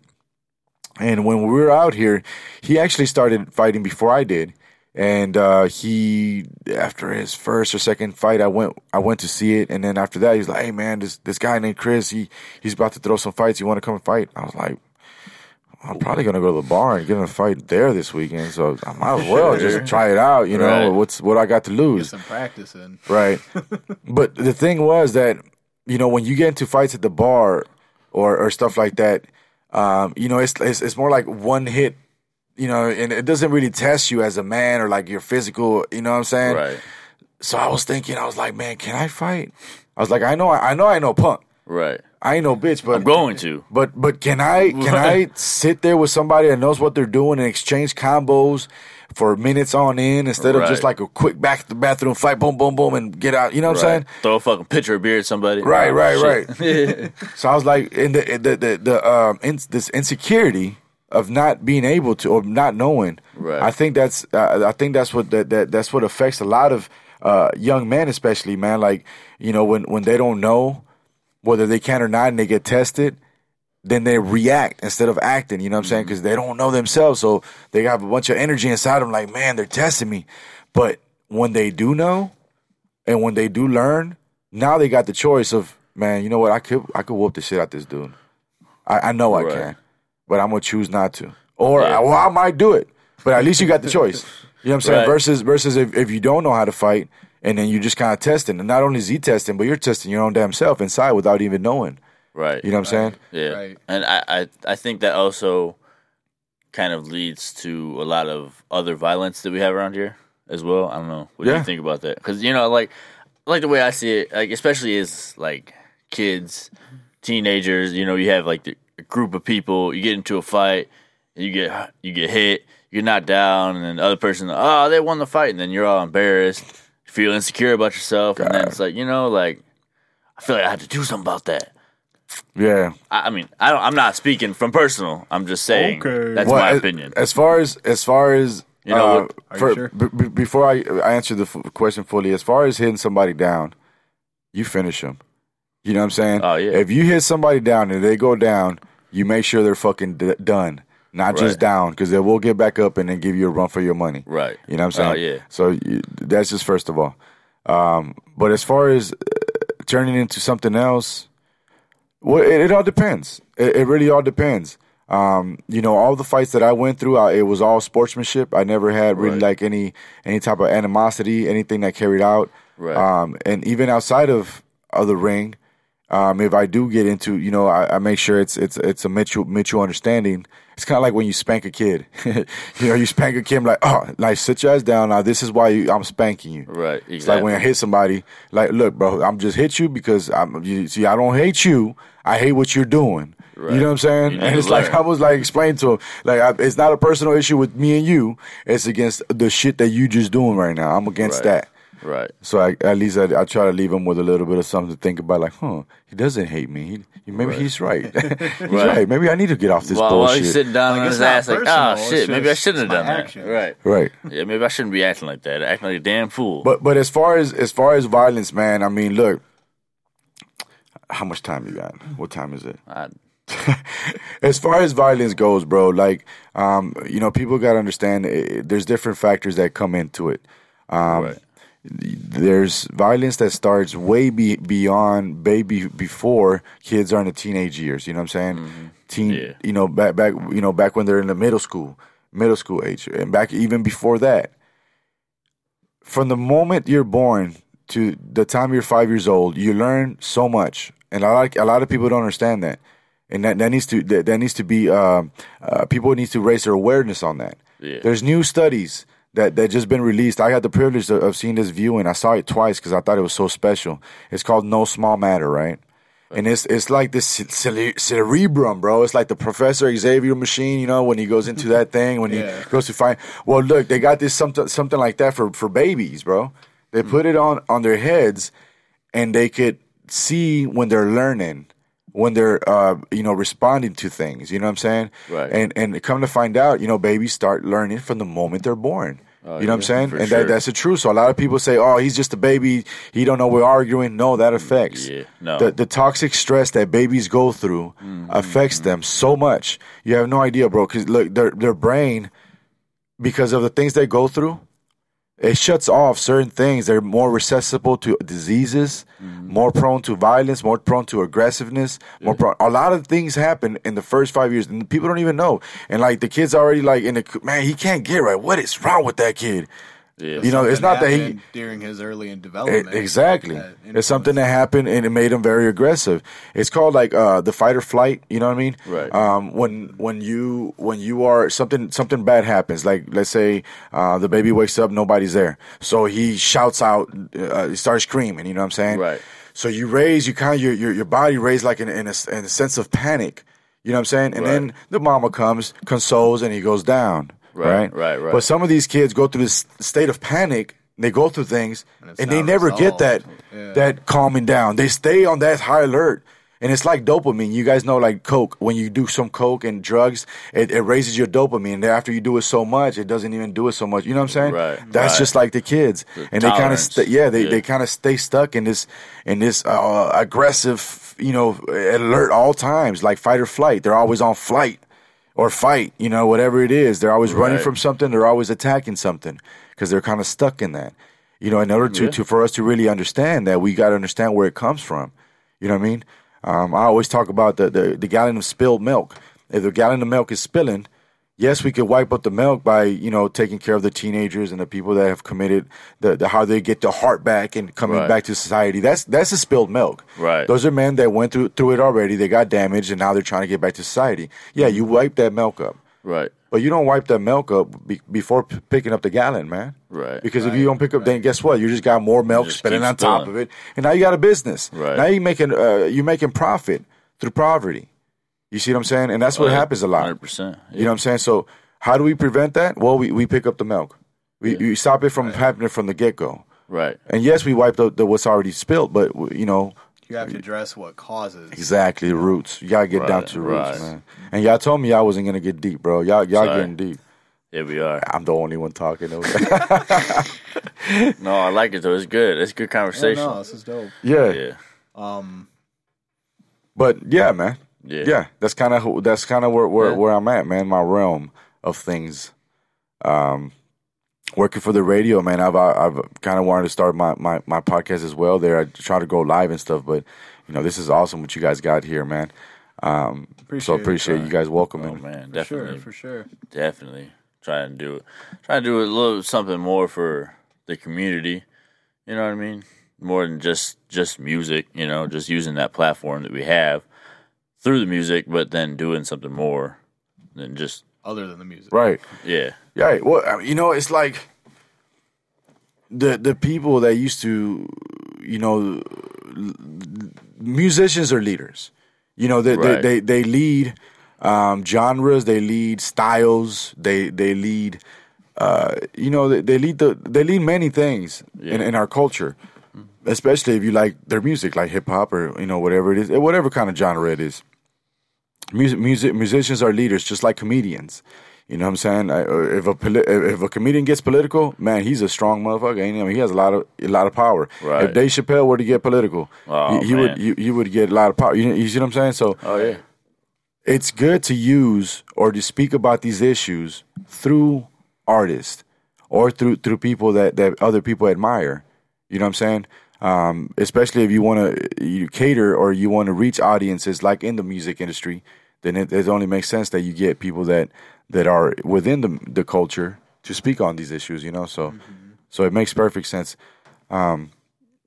C: And when we were out here, he actually started fighting before I did. And uh, he, after his first or second fight, I went, I went to see it. And then after that, he's like, "Hey man, this this guy named Chris, he he's about to throw some fights. You want to come and fight?" I was like, "I'm probably gonna go to the bar and get in a fight there this weekend, so I might as well
D: Sure.
C: just try it out. You know,
D: Right.
C: what's what I got to
B: Get
C: lose."
B: some practice in.
C: Right. *laughs* but the thing was that, you know, when you get into fights at the bar or, or stuff like that, um, you know, it's, it's it's more like one hit, you know, and it doesn't really test you as a man or like your physical, you know what I'm saying?
D: Right.
C: So I was thinking, I was like, man, can I fight? I was like, I know, I know, I know Punk.
D: Right.
C: I ain't no bitch, but
D: I'm going to.
C: But but can I can I sit there with somebody that knows what they're doing and exchange combos for minutes on end instead of just like a quick back to the bathroom fight, boom, boom, boom, and get out? You know what I'm saying?
D: Throw a fucking pitcher of beer at somebody.
C: Right, right,
D: shit. *laughs*
C: right. So I was like, in the the the, the um in, this insecurity of not being able to or not knowing.
D: Right.
C: I think that's uh, I think that's what that, that that's what affects a lot of uh young men, especially man. Like you know when when they don't know whether they can or not, and they get tested. Then they react instead of acting, you know what I'm saying? Mm-hmm. Because they don't know themselves. So they have a bunch of energy inside them, like, man, they're testing me. But when they do know, and when they do learn, now they got the choice of, man, you know what? I could I could whoop the shit out this dude. I, I know I can, but I'm gonna choose not to. Or
D: Yeah.
C: I, well, I might do it, but at least you got the choice. You know what I'm saying?
D: Right.
C: Versus versus if, if you don't know how to fight and then you just kind of testing, and not only is he testing, but you're testing your own damn self inside without even knowing.
D: Right.
C: You know what I'm saying?
D: Yeah,
B: Right.
D: and I, I I think that also kind of leads to a lot of other violence that we have around here as well. I don't know. What do
C: Yeah.
D: you think about that? Because you know, like like the way I see it, like especially as like kids, teenagers. You know, you have like the, a group of people. You get into a fight, you get you get hit, you're knocked down, and then the other person, oh, they won the fight, and then you're all embarrassed, feel insecure about yourself, and then it's like you know, like I feel like I have to do something about that.
C: Yeah.
D: I I mean, I don't. I'm not speaking from personal. I'm just saying
B: Okay.
D: that's
C: Well,
D: my
C: as-
D: opinion.
C: As far as as far as
D: You know
C: uh,
D: what-
B: Are you
C: for-
B: sure?
C: b- b- before I, I answer the f- question fully, as far as hitting somebody down, you finish them. You know what I'm saying?
D: Oh, yeah.
C: If you hit somebody down and they go down, you make sure they're fucking d- done, not just
D: Right.
C: down, because they will get back up and then give you a run for your money.
D: Right.
C: You know what I'm
D: Oh,
C: saying?
D: yeah.
C: So you, that's just first of all. Um, but as far as uh, turning into something else, well, it, it all depends. It, it really all depends. Um, you know, all the fights that I went through, I, it was all sportsmanship. I never had really
D: Right.
C: like any any type of animosity, anything that carried out.
D: Right.
C: Um, and even outside of of the ring, um, if I do get into, you know, I, I make sure it's it's it's a mutual mutual understanding. It's kind of like when you spank a kid. *laughs* you know, you spank a kid, like, oh, like sit your ass down. Now this is why you, I'm spanking you.
D: Right. Exactly.
C: It's like when I hit somebody, like, look, bro, I'm just hit you because I'm. You, see, I don't hate you. I hate what you're doing.
D: Right.
C: You know what I'm saying? And it's like. I was like explain to him, like I, it's not a personal issue with me and you. It's against the shit that you just doing right now. I'm against
D: Right.
C: that.
D: Right.
C: So I, at least I, I try to leave him with a little bit of something to think about. Like, huh, he doesn't hate me. He, he- maybe
D: Right.
C: he's right. *laughs* he's
D: Right.
C: right. Maybe I need to get off this
D: While, while
C: bullshit.
D: he's sitting down
B: Like,
D: on his
B: not
D: ass, like, oh
B: it's
D: shit, maybe I shouldn't have done
B: my
D: that. Right.
C: right.
D: Yeah, maybe I shouldn't be acting like that. Acting like a damn fool.
C: But but as far as as far as violence, man, I mean, look, how much time you got? What time is it?
D: I, *laughs*
C: as far as violence goes, bro, like um, you know, people got to understand eh, there's different factors that come into it. Um,
D: right.
C: There's violence that starts way be, beyond baby before kids are in the teenage years. You know what I'm saying?
D: Mm-hmm. Yeah.
C: you know, back back you know back when they're in the middle school, middle school age, and back even before that. From the moment you're born to the time you're five years old, you learn so much, and a lot a lot of people don't understand that, and that, that needs to that, that needs to be um, uh, people need to raise their awareness on that.
D: Yeah.
C: There's new studies that that just been released. I had the privilege of, of seeing this viewing. I saw it twice because I thought it was so special. It's called No Small Matter, right? And it's it's like this cerebrum, bro. It's like the Professor Xavier machine, you know, when he goes into *laughs* that thing, when
B: Yeah.
C: he goes to find. Well, look, they got this something something like that for for babies, bro. They put it on on their heads, and they could see when they're learning, when they're uh you know responding to things. You know what I'm saying?
D: Right.
C: And and come to find out, you know, babies start learning from the moment they're born.
D: Oh,
C: you know what I'm saying? And
D: sure.
C: that, that's the truth. So a lot of people say, "Oh, he's just a baby. He don't know we're arguing." No, that affects.
D: Yeah, no.
C: The the toxic stress that babies go through
D: Mm-hmm,
C: affects them so much. You have no idea, bro. Because look, their their brain, because of the things they go through, it shuts off certain things. They're more susceptible to diseases,
D: Mm-hmm.
C: more prone to violence, more prone to aggressiveness, more prone. A lot of things happen in the first five years, and people don't even know. And like the kid's already like in the man, he can't get right. What is wrong with that kid?
D: Yeah.
C: You know, it's not that he
B: during his early in development.
C: exactly.
B: that
C: It's something that happened and it made him very aggressive. It's called like uh, the fight or flight. You know what I mean?
D: Right.
C: Um, when when you when you are something something bad happens, like let's say uh, the baby wakes up, nobody's there, so he shouts out, uh, he starts screaming. You know what I'm saying?
D: Right.
C: So you raise, you kind of your your, your body raised like in, in, a, in a sense of panic. You know what I'm saying? And
D: Right.
C: then the mama comes, consoles, and he goes down.
D: Right,
C: Right,
D: right, right.
C: But some of these kids go through this state of panic. They go through things,
B: And
C: and, they
B: not
C: never get that.
B: Yeah.
C: that calming down. They stay on that high alert. And it's like dopamine. You guys know, like Coke, when you do some Coke and drugs, it, it raises your dopamine. And after you do it so much, it doesn't even do it so much. You know what I'm saying?
D: Right,
C: That's
D: right.
C: just like the kids. and they kind of, st- yeah, they,
D: Yeah.
C: they kind of stay stuck in this, in this uh, aggressive, you know, alert all times, like fight or flight. They're always on flight or fight, you know, whatever it is. They're always running from something. They're always attacking something because they're kind of stuck in that. You know, in order to,
D: Yeah.
C: to for us to really understand that, we got to understand where it comes from. You know what I mean? Um, I always talk about the, the the gallon of spilled milk. If the gallon of milk is spilling, yes, we could wipe up the milk by you know taking care of the teenagers and the people that have committed the, the how they get their heart back and coming
D: Right.
C: back to society. That's that's a spilled milk.
D: Right.
C: Those are men that went through through it already. They got damaged and now they're trying to get back to society. Yeah, you wipe that milk up.
D: Right.
C: But you don't wipe that milk up be- before p- picking up the gallon, man.
D: Right.
C: Because if you don't pick up, then guess what? You just got more milk spilling on top of it, and now you got a business.
D: Right.
C: Now you making uh, you making profit through poverty. You see what I'm saying? And that's what happens a lot.
D: Hundred percent.
C: You know what I'm saying? So how do we prevent that? Well, we, we pick up the milk. We, we stop it from happening from the get go.
D: Right.
C: And yes, we wipe the, the what's already spilled, but you know
B: You have to address what causes.
C: exactly the roots. You gotta get down to the roots,
D: right.
C: man. And y'all told me y'all wasn't gonna get deep, bro. Y'all y'all
D: Sorry.
C: getting deep.
D: Yeah, we are.
C: I'm the only one talking. *laughs*
D: No, I like it though. It's good. It's good
B: Yeah,
D: conversation.
B: no, this is dope.
C: yeah.
D: Yeah.
B: Um,
C: But yeah, man.
D: Yeah.
C: Yeah, that's kind of that's kind of where where,
D: Yeah.
C: where I'm at, man. My realm of things. Um, working for the radio, man. I've I've kind of wanted to start my, my my podcast as well. There, I try to go live and stuff, but you know, this is awesome what you guys got here, man. Um, so
B: Appreciate it,
C: appreciate you guys welcoming.
D: Oh man,
B: for sure,
D: definitely,
B: for sure.
D: definitely. Trying to do it. Trying to do a little something more for the community. You know what I mean? More than just just music. You know, just using that platform that we have through the music, but then doing something more than just
B: Other than the music,
C: Right.
D: yeah.
C: Yeah, well, I mean, you know, it's like the the people that used to, you know, musicians are leaders. You know, they
D: Right.
C: they, they they lead um, genres, they lead styles, they they lead. Uh, you know, they, they lead the they lead many things in, in our culture, especially if you like their music, like hip hop or you know whatever it is, whatever kind of genre it is music, music musicians are leaders just like comedians you know what i'm saying I, uh, if a if a comedian gets political man he's a strong motherfucker ain't he? I mean, he has a lot of a lot of power
D: Right.
C: if Dave Chappelle were to get political
D: Oh,
C: he, he would you, you would get a lot of power you, you see what i'm saying so
D: Oh yeah.
C: it's good to use or to speak about these issues through artists or through through people that, that other people admire. You know what I'm saying? Um, especially if you want to you cater or you want to reach audiences like in the music industry, then it, it only makes sense that you get people that that are within the the culture to speak on these issues. You know, so so it makes perfect sense. Um,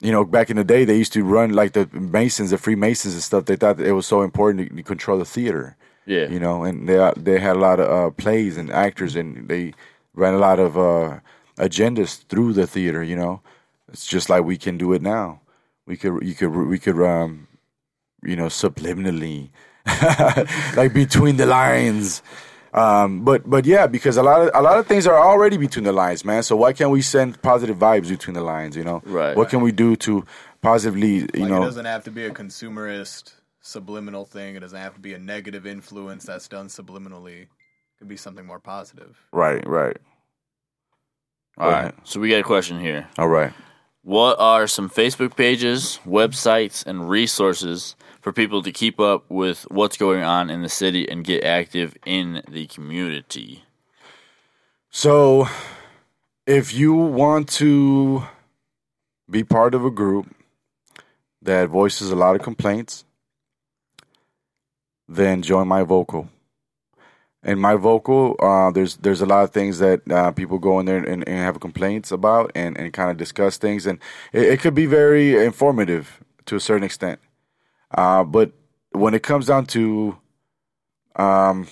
C: you know, back in the day, they used to run like the Masons, the Freemasons and stuff. They thought that it was so important to, to control the theater.
D: Yeah.
C: You know, and they they had a lot of uh, plays and actors, and they ran a lot of uh, agendas through the theater. You know, it's just like we can do it now. We could, you could, we could, um, you know, subliminally, *laughs* like between the lines. Um, but but yeah, because a lot of a lot of things are already between the lines, man. So why can't we send positive vibes between the lines? You know,
D: Right.
C: What can we do to positively, you
B: Like it doesn't have to be a consumerist subliminal thing. It doesn't have to be a negative influence that's done subliminally. It could be something more positive.
C: right, right,
D: All right.
C: ahead.
D: So we got a question here.
C: all right.
D: What are some Facebook pages, websites, and resources for people to keep up with what's going on in the city and get active in the community?
C: So, if you want to be part of a group that voices a lot of complaints, then join my vocal. And my vocal, uh, there's there's a lot of things that uh, people go in there and, and have complaints about, and, and kind of discuss things, and it, it could be very informative to a certain extent. Uh, but when it comes down to um,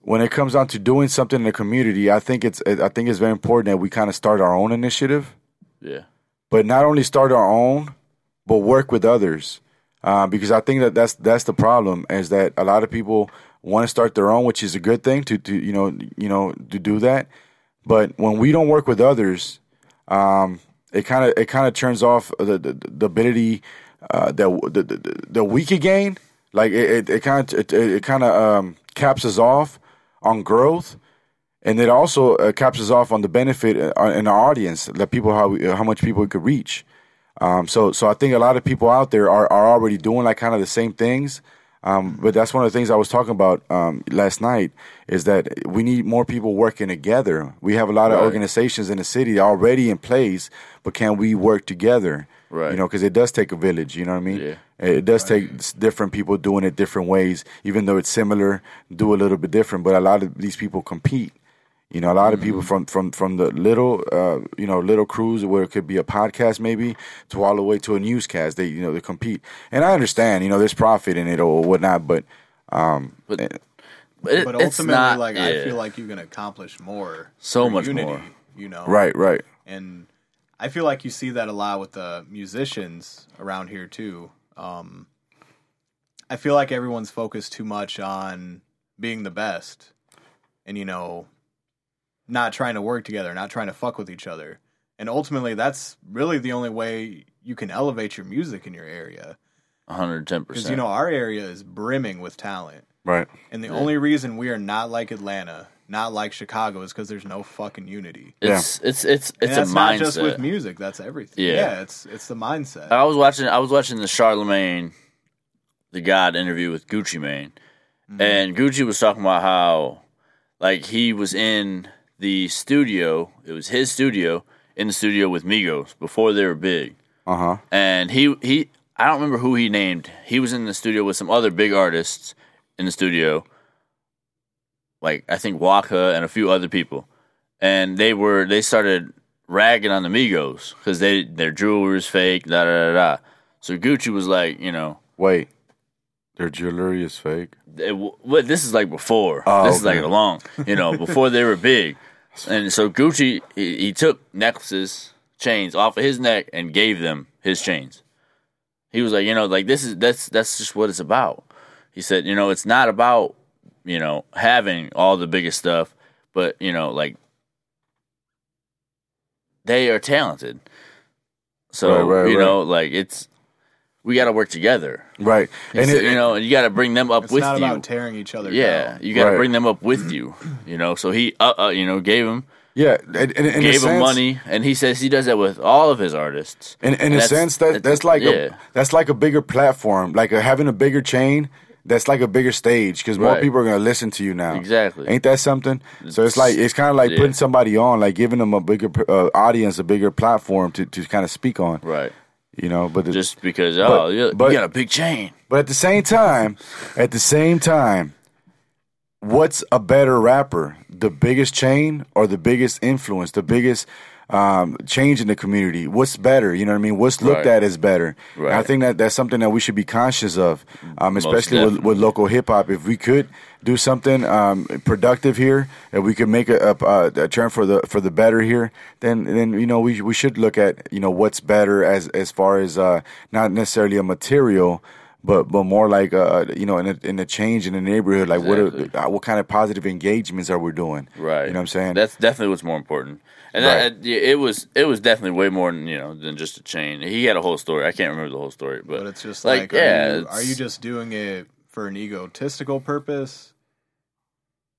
C: when it comes down to doing something in the community, I think it's I think it's very important that we kind of start our own initiative,
D: Yeah.
C: but not only start our own, but work with others. Uh, because I think that that's that's the problem is that a lot of people want to start their own, which is a good thing to, to you know you know to do that. But when we don't work with others, um, it kind of it kind of turns off the the, the ability uh, that the, the the we could gain. Like it it kind of it, it kind of um, caps us off on growth, and it also uh, caps us off on the benefit uh, in our audience, that people how we, how much people we could reach. Um, so so I think a lot of people out there are, are already doing like kind of the same things. Um, but that's one of the things I was talking about um, last night is that we need more people working together. We have a lot of
D: Right.
C: organizations in the city already in place, but can we work together?
D: Right.
C: You know, because it does take a village. You know what I mean?
D: Yeah.
C: It does take different people doing it different ways, even though it's similar, do a little bit different. But a lot of these people compete. You know, a lot of people
D: Mm-hmm.
C: from from from the little, uh, you know, little crews where it could be a podcast maybe to all the way to a newscast. They you know they compete, and I understand. You know, there's profit in it or whatnot, but um,
D: But,
C: eh,
D: but, it,
B: But
D: it's
B: ultimately,
D: not,
B: like I feel like you can accomplish more.
D: So much
B: unity,
D: more.
B: You know,
C: right, right,
B: and I feel like you see that a lot with the musicians around here too. Um, I feel like everyone's focused too much on being the best, and you know, not trying to work together, not trying to fuck with each other. And ultimately, that's really the only way you can elevate your music in your area.
D: 110%.
B: Because you know, our area is brimming with talent.
C: right.
B: And the only reason we are not like Atlanta, not like Chicago, is because there's no fucking unity.
D: it's, it's, it's,
B: And
D: it's a
B: that's
D: mindset.
B: not just with music. That's everything.
D: Yeah.
B: Yeah, it's it's the mindset.
D: I was watching. I was watching the Charlemagne, the God interview with Gucci Mane,
B: Mm-hmm.
D: and Gucci was talking about how, like, he was in the studio. It was his studio in the studio with Migos before they were big,
C: Uh huh.
D: and he he. I don't remember who he named. He was in the studio with some other big artists in the studio, like I think Waka and a few other people, and they were they started ragging on the Migos because they their jewelry is fake, da da da da. So Gucci was like, you know,
C: Wait, their jewelry is fake.
D: it, what this is like before.
C: Oh,
D: this is like
C: okay.
D: a long, you know, before they were big. *laughs* And so Gucci, he, he took necklaces, chains off of his neck and gave them his chains. He was like, you know, like this is that's that's just what it's about. He said, you know, it's not about you know having all the biggest stuff, but you know, like they are talented. So
C: Right, right,
D: you
C: right.
D: know, like it's we got to work together.
C: Right. And
D: said,
C: it,
D: you know, you got to bring them up
B: it's
D: with
B: not
D: you.
B: about tearing each other
D: Yeah,
B: down.
D: you got to
C: Right.
D: bring them up with you. You know, so he, uh, uh, you know, gave him
C: yeah, in, in, in a
D: gave him
C: sense-
D: money, and he says he does that with all of his artists.
C: In, in a sense, that
D: that's-
C: that's like
D: yeah.
C: a that's like a bigger platform, like a, having a bigger chain. That's like a bigger stage because more
D: Right.
C: people are gonna listen to you now.
D: Exactly.
C: Ain't that something? So it's like it's kind of like
D: Yeah.
C: putting somebody on, like giving them a bigger uh, audience, a bigger platform to, to kind of speak on.
D: Right.
C: You know, but
D: Just because oh, you,
C: but-
D: you got a big chain.
C: but at the same time, at the same time, what's a better rapper? The biggest chain or the biggest influence? The biggest um, change in the community? What's better? You know what I mean? What's looked
D: Right.
C: at as better? And I think that that's something that we should be conscious of, um, especially with, with local hip hop. If we could do something um, productive here, if we could make a, a, a turn for the for the better here, then then you know we we should look at you know what's better as as far as uh, not necessarily a material but but more like uh you know in a, in a change in the neighborhood like what are, uh, what kind of positive engagements are we doing
D: Right.
C: you know what i'm saying
D: That's definitely what's more important. And
C: Right.
D: that, it was it was definitely way more than you know than just a chain. He had a whole story. I can't remember the whole story, but,
B: But it's just
D: like,
B: like,
D: yeah,
B: are, you, are you just doing it for an egotistical purpose?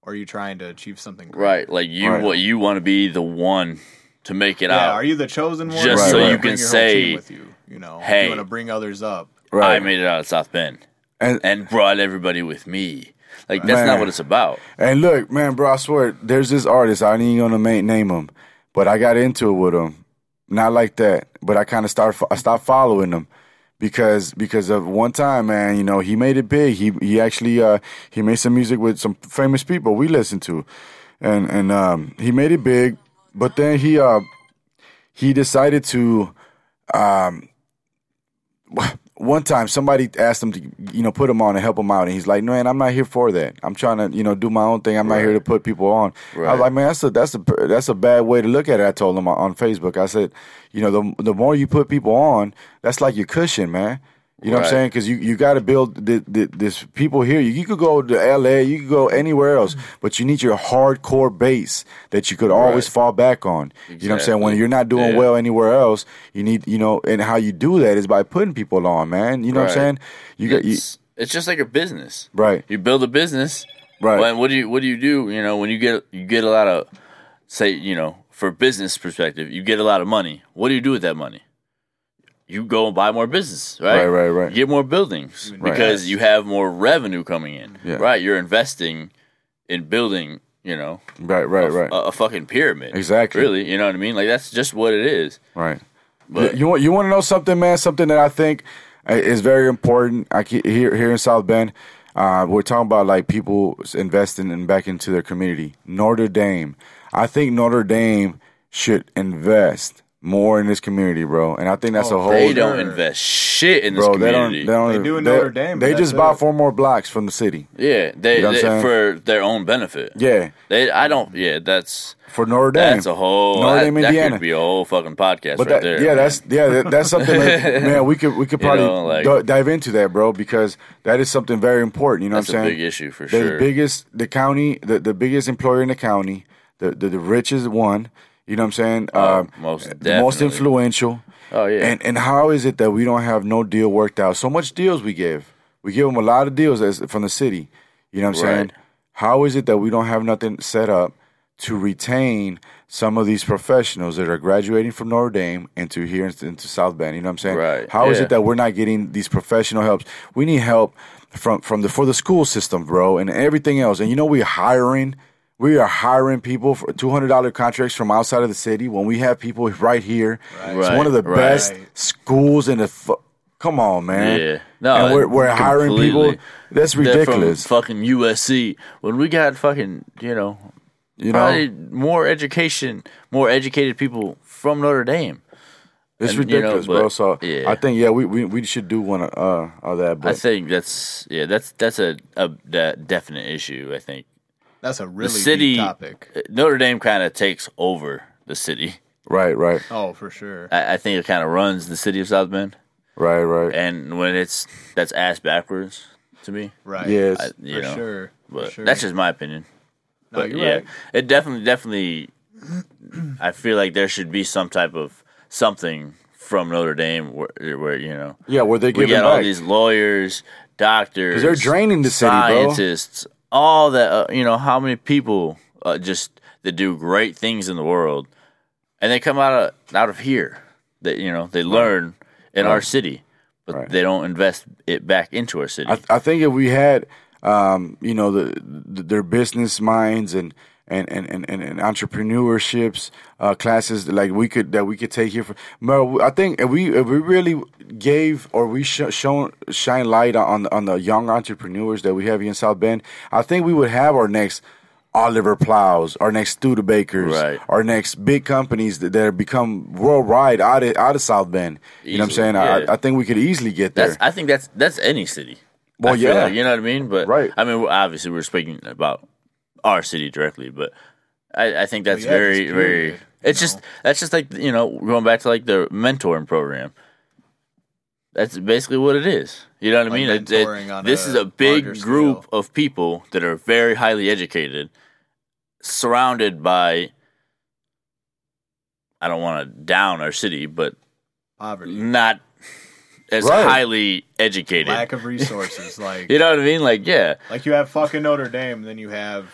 B: Or are you trying to achieve something greater?
D: right? Like you
C: Right.
D: what you want to be the one to make it
B: Yeah,
D: out.
B: are you the chosen one?
D: Just
B: or
C: so
B: do
C: you
B: wanna
D: can
B: your whole
D: say,
B: with you, you know,
D: "Hey."
B: you want to bring others up.
D: I made it out of South Bend
C: and
D: and brought everybody with me. Like that's
C: Man.
D: not what it's about.
C: and look man bro i swear there's this artist i ain't even gonna name him but i got into it with him. Not like that but i kind of start i stopped following him because because of one time man you know he made it big. He he actually uh he made some music with some famous people we listened to. And and um he made it big but then he uh he decided to um one time somebody asked him to you know put him on and help him out, and he's like, "Man, I'm not here for that. I'm trying to you know do my own thing. I'm not here to put people on." I
D: Right.
C: was like, "Man, that's a that's a that's a bad way to look at it." I told him on- on Facebook. I said, "You know, the the more you put people on, that's like your cushion, man." You know what I'm saying? Because you, you got to build the, the, this people here. You, you could go to LA, you could go anywhere else, but you need your hardcore base that you could always
D: Right.
C: fall back on. You know what I'm saying? When you're not doing
D: Yeah.
C: well anywhere else, you need you know, and how you do that is by putting people on, man. You know what I'm saying? You got you,
D: it's, it's just like a business.
C: right,
D: You build a business,
C: right,
D: When what do you what do you do? You know, when you get you get a lot of say, you know, for business perspective, you get a lot of money. What do you do with that money? You go and buy more business, right?
C: Right, right, right.
D: You get more buildings
B: Right.
D: because you have more revenue coming in,
C: Yeah.
D: right? You're investing in building, you know,
C: right, right,
D: a,
C: right,
D: a, a fucking pyramid.
C: Exactly.
D: Really, you know what I mean? Like that's just what it is.
C: right.
D: But
C: you want you want to know something, man? Something that I think uh, is very important. I keep, here here in South Bend, uh, we're talking about like people investing and back into their community. Notre Dame, I think Notre Dame should invest more in this community, bro. And I think that's
B: Oh,
C: a whole.
D: they don't invest shit in this
C: Bro, they don't.
D: community.
C: They don't.
B: They do in Notre Dame,
C: They just
B: that's
C: bought four more blocks from the city.
D: yeah, they,
C: You know
D: they- for their own benefit.
C: Yeah,
D: They, I don't. Yeah, that's
C: for Notre Dame.
D: that's a whole.
C: Notre Dame,
D: that
C: Indiana.
D: could be a whole fucking podcast
C: But
D: right
C: that,
D: there.
C: yeah,
D: man.
C: that's yeah, that, that's something that *laughs* man we could we could
D: You
C: probably
D: know, like-
C: d- dive into that, bro, because that is something very important. You know
D: that's
C: what I'm
D: a
C: saying?
D: big issue for
C: the
D: sure.
C: biggest the county the, the biggest employer in the county the the, the richest one you know what i'm saying
D: Oh,
C: Um,
D: most
C: the most influential
D: Oh, yeah.
C: and and how is it that we don't have no deal worked out so much deals we give we give them a lot of deals as, from the city you know what i'm saying how is it that we don't have nothing set up to retain some of these professionals that are graduating from Notre Dame into here into, South Bend. You know what I'm saying?
D: Right,
C: How is
D: yeah.
C: it that we're not getting these professional helps? We need help from from the for the school system, bro, and everything else. And you know we're hiring. We are hiring people for two hundred dollar contracts from outside of the city when we have people right here. It's
D: Right,
C: one of the
D: right.
C: best schools in the. Fu- Come on, man.
D: Yeah. No,
C: and we're, we're hiring people. That's ridiculous.
D: Fucking USC when we got fucking you know
C: you know,
D: more education, more educated people from Notre Dame.
C: it's
D: and, you know,
C: ridiculous, bro. So
D: yeah.
C: I think yeah, we, we we should do one uh of that. But.
D: I think that's yeah, that's that's a, a that definite issue. I think
B: That's a really
D: the city
B: deep topic.
D: Uh, Notre Dame kind of takes over the city.
C: right, right,
B: Oh, for sure.
D: I, I think it kind of runs the city of South Bend,
C: right, right.
D: and when it's that's ass backwards to me.
B: Right.
C: Yes.
D: I, you
B: for
D: know,
B: sure. for
D: but
B: sure.
D: that's just my opinion.
B: No,
D: But
B: you're
D: yeah,
B: right.
D: it definitely, definitely. I feel like there should be some type of something from Notre Dame where, where you know
C: yeah, where they
D: we
C: give
D: all these lawyers, doctors,
C: 'Cause they're draining the city, bro.
D: scientists, all that. Uh, you know how many people uh, just that do great things in the world, and they come out of out of here. That you know they learn in our city, but
C: Right.
D: they don't invest it back into our city.
C: I, I think if we had, um, you know, the, the their business minds and and and and, and, entrepreneurships uh, classes like we could that we could take here. For, I think if we if we really gave or we sh- shown shine light on on the young entrepreneurs that we have here in South Bend, I think we would have our next. Oliver Plows, our next Studebakers,
D: Right.
C: our next big companies that, that have become worldwide out of out of South Bend. You know what I'm saying?
D: yeah.
C: I, I think we could easily get there.
D: That's I think that's that's any city.
C: Well,
D: I
C: yeah.
D: like, you know what I mean. But
C: Right.
D: I mean, obviously, we're speaking about our city directly, but I, I think that's
B: yeah,
D: very, very.
B: period,
D: It's
B: you
D: just that's just like you know going back to like the mentoring program. That's basically what it is. You know what
B: Like
D: I mean? It- it- this
B: a
D: is a big group
B: scale.
D: of people that are very highly educated, surrounded by. I don't want to down our city, but
B: Poverty.
D: not as
C: Right.
D: highly educated.
B: Lack of resources. *laughs* like
D: You know what I mean? Like, yeah,
B: like you have fucking Notre Dame, then you have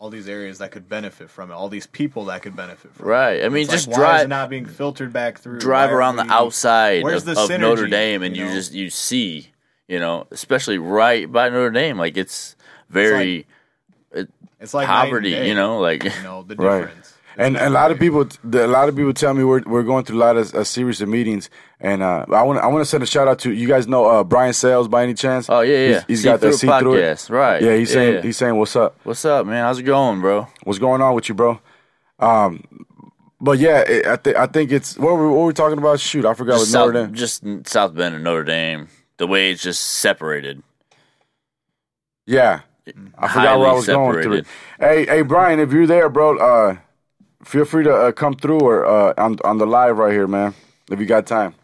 B: all these areas that could benefit from it, all these people that could benefit from it.
D: right. I mean,
B: It's
D: just
B: like, why is
D: drive
B: it not being filtered back through?
D: drive around the
B: we-
D: outside
B: where's
D: of,
B: the
D: of Notre Dame, and
B: you
D: you, just you see, you know, especially right by Notre Dame, like it's very
B: It's like night and
D: poverty.
B: day,
D: You know, like
B: you know the *laughs* difference. It's
C: and a lot of people, a lot of people tell me we're we're going through a lot of a series of meetings, and uh, I want I want to send a shout out to you guys know uh, Brian Sales by any chance?
D: oh yeah, yeah.
C: he's, he's got the see through
D: podcast, right?
C: Yeah, he's saying he's saying what's up,
D: What's up, man? How's it going, bro?
C: what's going on with you, bro? Um, but yeah, it, I think I think it's what were, what were we talking about? Shoot, I forgot.
D: Just
C: With
D: South,
C: Notre Dame.
D: just South Bend and Notre Dame, the way it's just separated.
C: Yeah, I forgot where I was going through.
D: separated.
C: Hey, hey, Brian, if you're there, bro, uh, feel free to uh, come through or uh, on on the live right here, man. If you got time.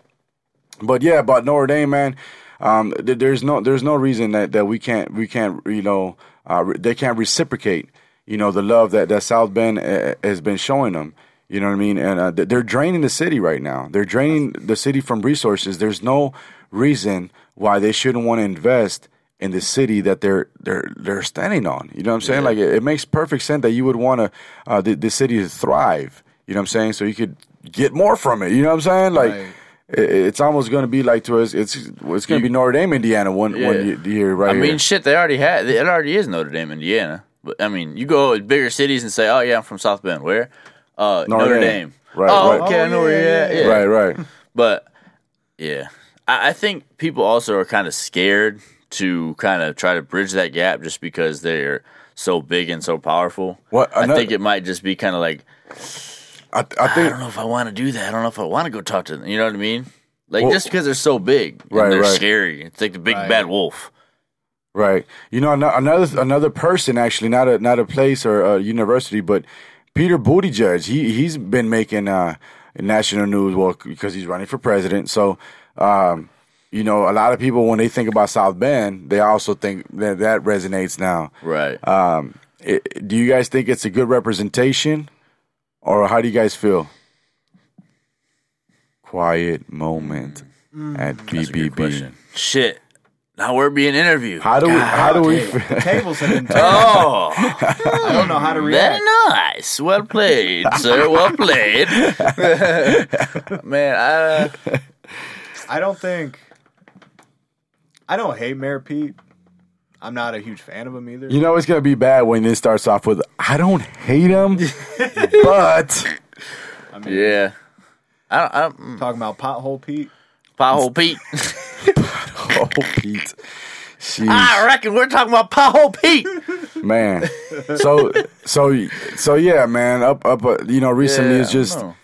C: But yeah, about Notre Dame, man. Um, th- there's no there's no reason that, that we can't we can't you know uh, re- they can't reciprocate you know the love that that South Bend uh, has been showing them. You know what I mean? And uh, th- they're draining the city right now. They're draining the city from resources. There's no reason why they shouldn't want to invest in the city that they're they're they're standing on. You know what I'm saying? Like it, it makes perfect sense that you would want to uh, the, the city to thrive. You know what I'm saying? So you could get more from it. You know what I'm saying? Like
B: Right.
C: it, it's almost going to be like to us. It's it's going to be Notre Dame, Indiana one
D: Yeah.
C: one year right
D: I
C: here.
D: mean, shit, they already had it. Already is Notre Dame, Indiana. But I mean, you go to bigger cities and say, "Oh yeah, I'm from South Bend." Where? Uh,
C: Notre
D: Notre,
C: Dame.
D: Dame.
C: Right,
D: Oh,
C: right.
D: okay, I know
B: Oh,
D: where
B: yeah,
D: you're at.
B: yeah,
D: Yeah.
C: right, right.
D: But yeah, I, I think people also are kind of scared to kind of try to bridge that gap just because they're so big and so powerful.
C: What,
D: I think it might just be kind of like
C: I, I
D: I don't know if I want to do that. I don't know if I want to go talk to them. You know what I mean? Like
C: Well-
D: just because they're so big, and
C: Right,
D: They're
C: right.
D: scary. It's like the big
B: Right.
D: bad wolf.
C: Right. You know, another another person actually, not a not a place or a university, but Peter Buttigieg. He he's been making uh, national news well because he's running for president. So, um, you know, a lot of people when they think about South Bend, they also think that that resonates now.
D: Right.
C: Um, it, do you guys think it's a good representation, or how do you guys feel? Quiet moment at
D: Mm. That's a good
C: BBB.
D: Shit. Now we're being interviewed.
C: How do we? How do we?
B: The tables have been *laughs* turned.
D: Oh,
B: I don't know how to
D: very
B: react.
D: nice. Well played, sir. Well played. *laughs* *laughs* Man, I,
B: I don't think. I don't hate Mayor Pete. I'm not a huge fan of him either.
C: You know it's gonna be bad when it starts off with "I don't hate him," *laughs* but
B: I mean,
D: yeah. I don't, I don't mm,
B: talking about pothole Pete.
D: pothole Pete. *laughs*
C: oh, Pete, Sheesh,
D: I reckon we're talking about pothole Pete. *laughs*
C: man. So, so, so yeah, man. Up, up. Uh, you know, recently
D: Yeah,
C: it's just
D: I don't know.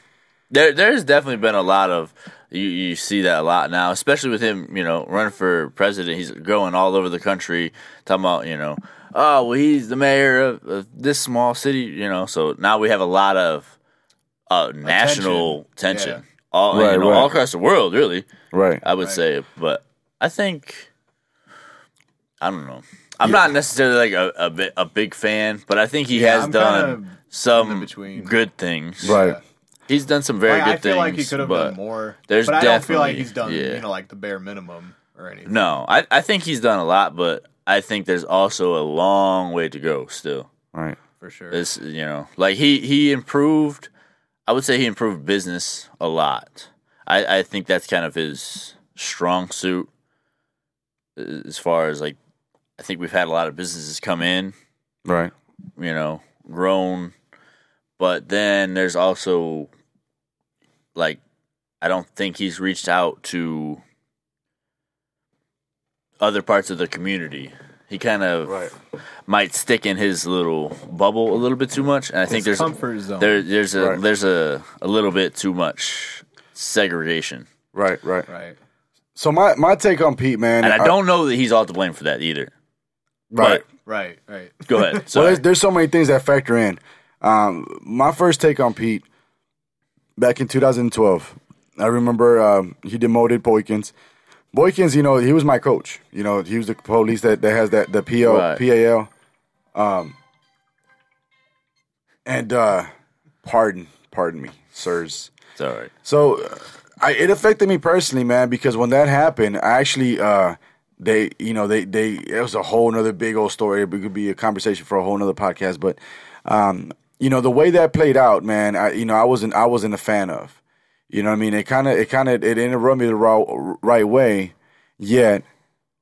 D: There. There's definitely been a lot of you. You see that a lot now, especially with him. You know, running for president. He's going all over the country talking about you know, oh well, he's the mayor of, of this small city. You know, so now we have a lot of uh, national tension.
B: Yeah.
D: All
C: Right,
D: you know,
C: right.
D: all across the world, really.
C: right.
D: I would say, but I think I don't know. I'm not necessarily like a, a bi- a big fan, but I think he
B: Yeah,
D: has
B: I'm
D: done some
B: between.
D: good things.
C: Right.
D: He's done some very
B: Like,
D: good
B: I feel
D: things.
B: like he could have
D: but
B: done more.
D: there's
B: but I don't feel like he's done,
D: yeah.
B: you know, like the bare minimum or anything.
D: No, I, I think he's done a lot, but I think there's also a long way to go still.
C: Right.
B: for sure.
D: This you know, like he he improved. I would say he improved business a lot. I I think that's kind of his strong suit. uh, As far as like, I think we've had a lot of businesses come in,
C: Right.
D: you know, grown, but then there's also like, I don't think he's reached out to other parts of the community. He kind of
C: Right.
D: might stick in his little bubble a little bit too much, and I think
B: His
D: there's
B: comfort zone.
D: there there's a
C: Right.
D: there's a a little bit too much segregation,
C: Right. Right.
B: right.
C: So my my take on Pete, man,
D: and I don't know that he's all to blame for that either.
C: Right.
B: Right. Right.
D: Go ahead. *laughs*
C: Well, there's, there's so many things that factor in. Um, my first take on Pete back in 2012, I remember um, he demoted Boykins. Boykins, you know, he was my coach. You know, he was the police that, that has that the PO,
D: Right.
C: PAL. Um, and uh, pardon, pardon me, sirs.
D: it's all right.
C: So uh, I, it affected me personally, man, because when that happened, I actually, uh, they, you know, they, they, it was a whole nother big old story. It could be a conversation for a whole nother podcast, but, um, you know, the way that played out, man, I, you know, I wasn't, I wasn't a fan of, you know what I mean? It kind of, it kind of, it didn't rub me the right, right way, yet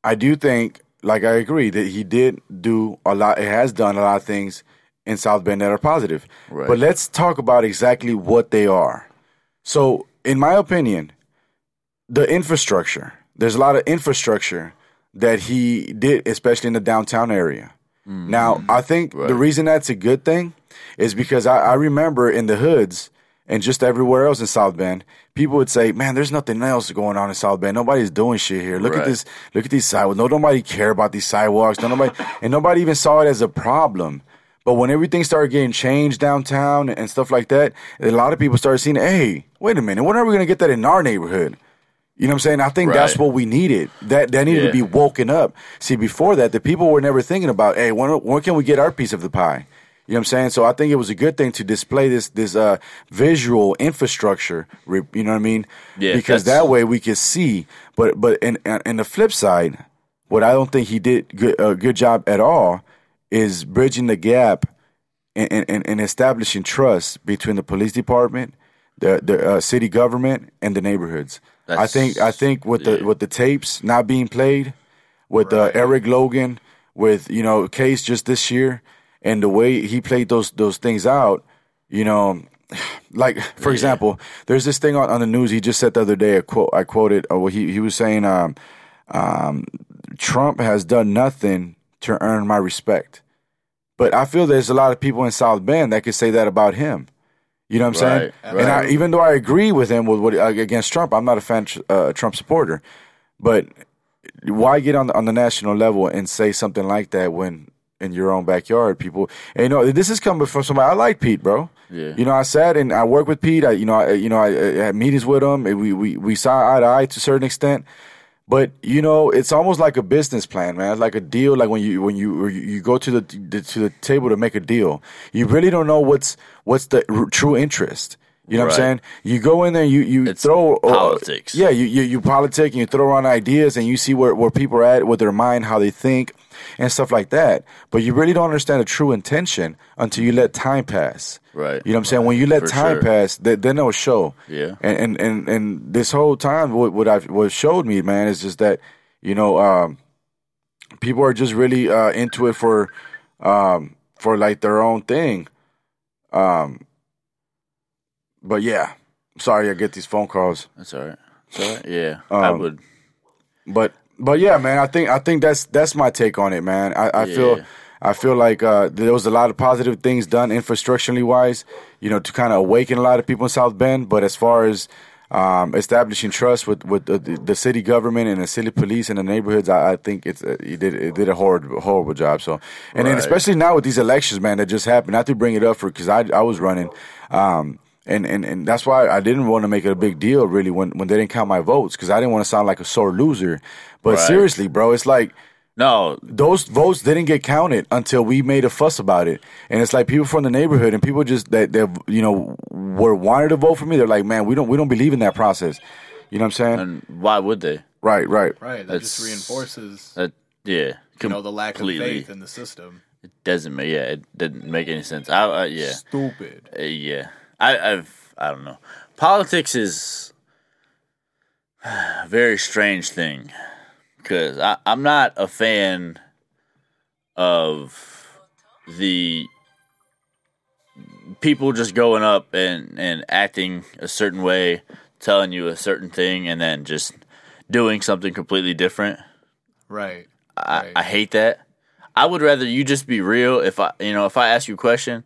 C: I do think, like I agree that he did do a lot, it has done a lot of things in South Bend that are positive.
D: Right.
C: But let's talk about exactly what they are. So, in my opinion, the infrastructure, there's a lot of infrastructure that he did, especially in the downtown area. Now, I mm-hmm. think the reason that's a good thing is because I, I remember in the hoods and just everywhere else in South Bend, people would say, "Man, there's nothing else going on in South Bend. Nobody's doing shit here. Look
D: Right.
C: at this. Look at these sidewalks. No, nobody care about these sidewalks. No, nobody, *laughs* and nobody even saw it as a problem." But when everything started getting changed downtown and stuff like that, a lot of people started seeing, "Hey, wait a minute. When are we going to get that in our neighborhood?" You know what I'm saying? I think that's what we needed. That that needed
D: Yeah.
C: to be woken up. See, before that, the people were never thinking about, hey, when when can we get our piece of the pie? You know what I'm saying? So I think it was a good thing to display this this uh, visual infrastructure. You know what I mean?
D: Yeah,
C: Because that way we could see. But but in in the flip side, what I don't think he did good, a good job at all is bridging the gap and, and, and establishing trust between the police department, the the uh, city government, and the neighborhoods. I think I think with the with the tapes not being played, with uh, Eric Logan, with you know Case just this year, and the way he played those those things out, you know, *sighs* like for example, there's this thing on, on the news. He just said the other day. A quote I quoted. Well, he he was saying, um, um, Trump has done nothing to earn my respect. But I feel there's a lot of people in South Bend that could say that about him. You know what I'm saying?
D: Right,
C: And I, even though I agree with him with what against Trump, I'm not a fan uh, Trump supporter. But why get on the, on the national level and say something like that when in your own backyard, people? And you know, this is coming from somebody. I like Pete, bro.
D: Yeah.
C: You know, I sat and I worked with Pete. I, you know, I, you know, I, I had meetings with him. We we we saw eye to eye to a certain extent. But you know, it's almost like a business plan, man. It's like a deal. Like when you when you you go to the, the to the table to make a deal, you really don't know what's what's the r- true interest. You know what I'm saying? You go in there, you you
D: It's
C: throw uh,
D: politics.
C: yeah, you, you you politic and you throw around ideas and you see where where people are at with their mind, how they think, and stuff like that. But you really don't understand the true intention until you let time pass.
D: Right.
C: You know what I'm saying? When you let
D: For
C: time
D: sure.
C: pass, th- then it'll show.
D: Yeah.
C: And and and, and this whole time, what what I what showed me, man, is just that you know um, people are just really uh, into it for um, for like their own thing. Um, but yeah, sorry, I get these phone calls.
D: That's all right. That's all right. Yeah, I
C: Um,
D: would.
C: But but yeah, man, I think I think that's that's my take on it, man. I, I feel I feel like uh, there was a lot of positive things done infrastructurally wise, you know, to kind of awaken a lot of people in South Bend. But as far as um, establishing trust with with the, the city government and the city police and the neighborhoods, I, I think it's uh, it did it did a horrible horrible job. So and then especially now with these elections, man, that just happened. Not to bring it up for because I I was running. Um, and, and, and that's why I didn't want to make it a big deal really when, when they didn't count my votes because I didn't want to sound like a sore loser. But
D: Right.
C: seriously, bro, it's like
D: No,
C: those votes didn't get counted until we made a fuss about it. And it's like people from the neighborhood and people just that that you know were wanted to vote for me. They're like, man, we don't we don't believe in that process. You know what I'm saying?
D: and why would they?
C: right, right.
B: Right. That just reinforces
D: That yeah,
B: you know the lack
D: completely.
B: of faith in the system.
D: It doesn't make yeah, it didn't make any sense. I, I yeah,
B: Stupid.
D: Uh, yeah. I I've I don't know. Politics is a very strange thing because I'm not a fan of the people just going up and and acting a certain way, telling you a certain thing, and then just doing something completely different.
B: Right.
D: I,
B: Right.
D: I hate that. I would rather you just be real. If I, you know, if I ask you a question,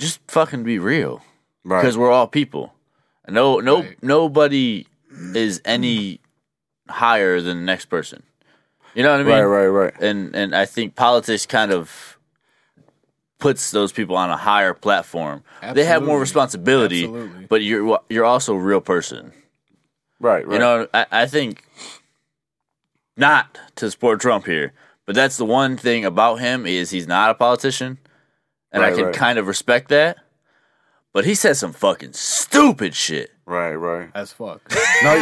D: just fucking be real
C: Right.
D: because we're all people. No, no,
B: Right.
D: nobody is any higher than the next person. You know what I mean?
C: right, right, right.
D: And and I think politics kind of puts those people on a higher platform. They have more responsibility,
B: Absolutely.
D: but you're you're also a real person.
C: Right, right.
D: You know, I, I think not to support Trump here, but that's the one thing about him is he's not a politician, and I can
C: right.
D: kind of respect that. But he says some fucking stupid shit.
C: right, right.
B: As fuck. *laughs*
C: No,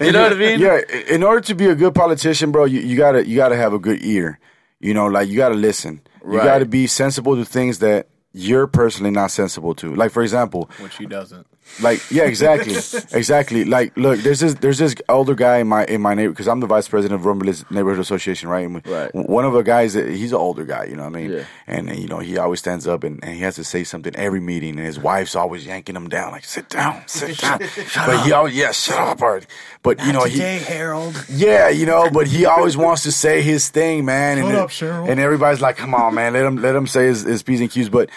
D: You know what I mean?
C: Yeah, in order to be a good politician, bro, you, you gotta you gotta have a good ear. You know, like you gotta listen. You gotta be sensible to things that you're personally not sensible to. Like for example,
B: Which he doesn't.
C: Like yeah, exactly, *laughs* exactly. Like look, there's this there's this older guy in my in my neighbor because I'm the vice president of Rum Village Neighborhood Association, right? And
D: Right.
C: One of the guys, uh, he's an older guy, you know what I mean?
D: Yeah.
C: And uh, you know he always stands up and, and he has to say something every meeting, and his wife's always yanking him down, like sit down, sit *laughs* down. but he always yeah, shut up, Art. But you know he
B: Harold.
C: yeah, you know, but he always wants to say his thing, man. and
B: Shut
C: it-
B: up, Cheryl.
C: And everybody's like, "Come on, man, let him let him say his, his p's and q's." But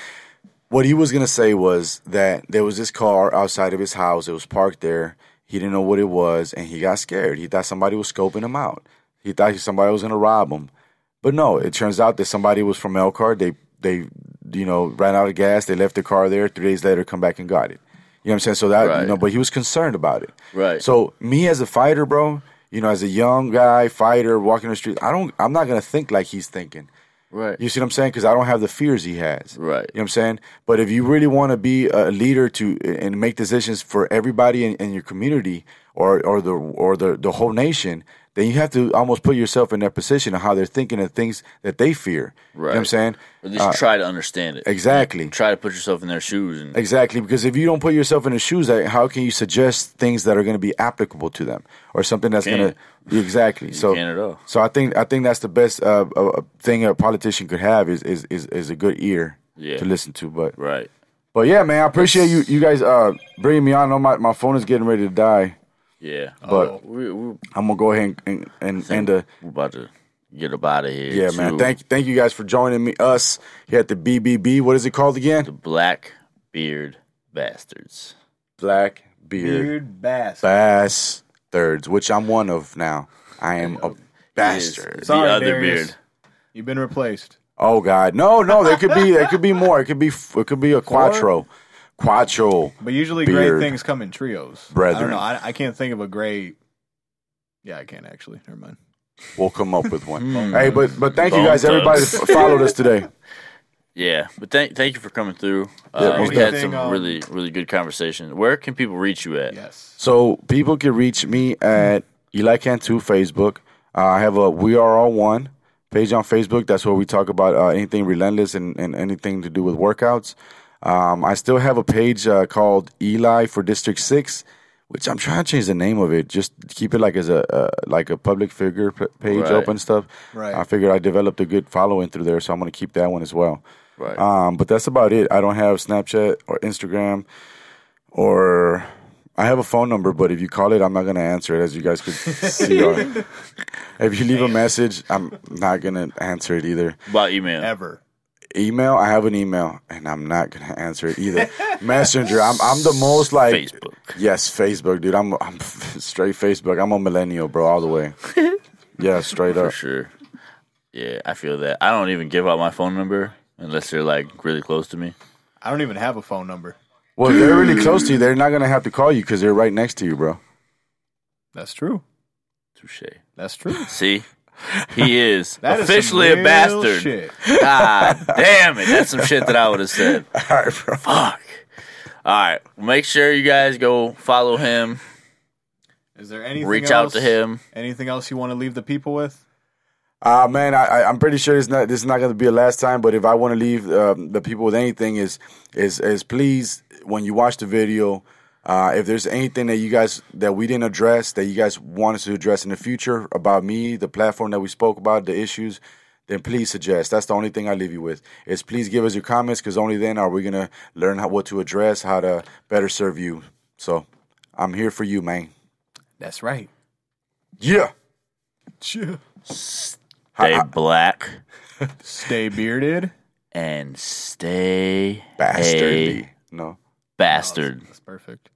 C: what he was gonna say was that there was this car outside of his house. It was parked there. He didn't know what it was, and he got scared. He thought somebody was scoping him out. He thought somebody was gonna rob him, but no. It turns out that somebody was from Elkhart. They they you know ran out of gas. They left the car there. Three days later, come back and got it. You know what I'm saying? So that you
D: Right.
C: know, but he was concerned about it.
D: Right.
C: So me as a fighter, bro, you know, as a young guy fighter walking the street, I don't. I'm not gonna think like he's thinking.
D: Right.
C: You see what I'm saying? Because I don't have the fears he has.
D: Right.
C: You know what I'm saying? But if you really want to be a leader to and make decisions for everybody in, in your community or or the or the the whole nation, then you have to almost put yourself in their position of how they're thinking of things that they fear. Right. You know what I'm saying?
D: Or at least try to understand it.
C: Exactly.
D: Try to put yourself in their shoes and
C: Exactly, because if you don't put yourself in the shoes, uh, how can you suggest things that are going to be applicable to them, or something that's going to exactly? so,
D: can't at all.
C: so I think I think that's the best uh, uh, thing a politician could have is is is, is a good ear
D: Yeah.
C: to listen to. But
D: right.
C: but yeah, man, I appreciate you you guys uh, bringing me on. I know my, my phone is getting ready to die,
D: Yeah.
C: but uh,
D: we, we,
C: I'm gonna go ahead and and, and uh, end the
D: we're about to get up out of here.
C: yeah, man. Thank thank you guys for joining me us here at the BBB. What is it called again?
D: The Black Beard Bastards.
C: Black Beard.
B: Beard bass.
C: bastards, which I'm one of now. I am a
D: He is
C: bastard.
D: The
B: Sorry,
D: other
B: Darius.
D: beard.
B: You've been replaced.
C: Oh God, no, no. There could be, there could be more. It could be, it could be a quattro, quattro.
B: But usually
C: Beard.
B: great things come in trios. I don't know. I, I can't think of a great. Yeah, I can't actually. Never mind.
C: We'll come up with one. *laughs*
D: Hmm.
C: hey, but but thank you
D: Bone
C: guys, everybody,
D: thugs.
C: f- followed us today. *laughs*
D: Yeah, but thank thank you for coming through. Uh,
C: most
D: we had some
B: Um,
D: really really good conversation. Where can people reach you at?
B: Yes.
C: So people can reach me at Eli Cantu Facebook. Uh, I have a We Are All One page on Facebook. That's where we talk about uh, anything relentless and, and anything to do with workouts. Um, I still have a page uh, called Eli for District Six, which I'm trying to change the name of it. Just keep it like as a uh, like a public figure p- page
D: Right.
C: open stuff.
B: Right.
C: I figured I developed a good following through there, so I'm going to keep that one as well.
D: Right.
C: Um, but that's about it. I don't have Snapchat or Instagram or I have a phone number, but if you call it, I'm not gonna answer it. As you guys could see, *laughs* if you leave a message, I'm not gonna answer it either.
D: About email.
B: Ever.
C: Email, I have an email, and I'm not gonna *laughs* answer it either. *laughs* Messenger, I'm I'm the most like
D: Facebook.
C: Yes, Facebook, dude. I'm I'm *laughs* straight Facebook. I'm a millennial, bro, all the way. Yeah, straight
D: For
C: up.
D: sure. Yeah, I feel that. I don't even give out my phone number unless they're like really close to me.
B: I don't even have a phone number.
C: Well, if they're really *clears throat* close to you. They're not gonna have to call you because they're right next to you, bro.
B: That's true.
D: Touche.
B: That's true.
D: See? He is *laughs*
B: That is some
D: officially a
B: real
D: bastard.
B: Shit.
D: God damn it. That's some shit that I would have said. *laughs*
C: All right, bro.
D: Fuck. All right. Make sure you guys go follow him.
B: Is there anything?
D: Reach out
B: else,
D: to him.
B: Anything else you want to leave the people with?
C: Uh man, I, I I'm pretty sure this not this is not going to be a last time. But if I want to leave um, the people with anything, is is is please when you watch the video, uh, if there's anything that you guys that we didn't address that you guys want us to address in the future about me, the platform that we spoke about, the issues, then please suggest. That's the only thing I leave you with. Is please give us your comments because only then are we gonna learn how, what to address, how to better serve you. So I'm here for you, man.
B: That's right.
C: Yeah. Yeah.
D: Stay black
B: Stay bearded.
D: and stay
C: Bastardly.
D: a
C: No.
D: bastard.
B: That's perfect.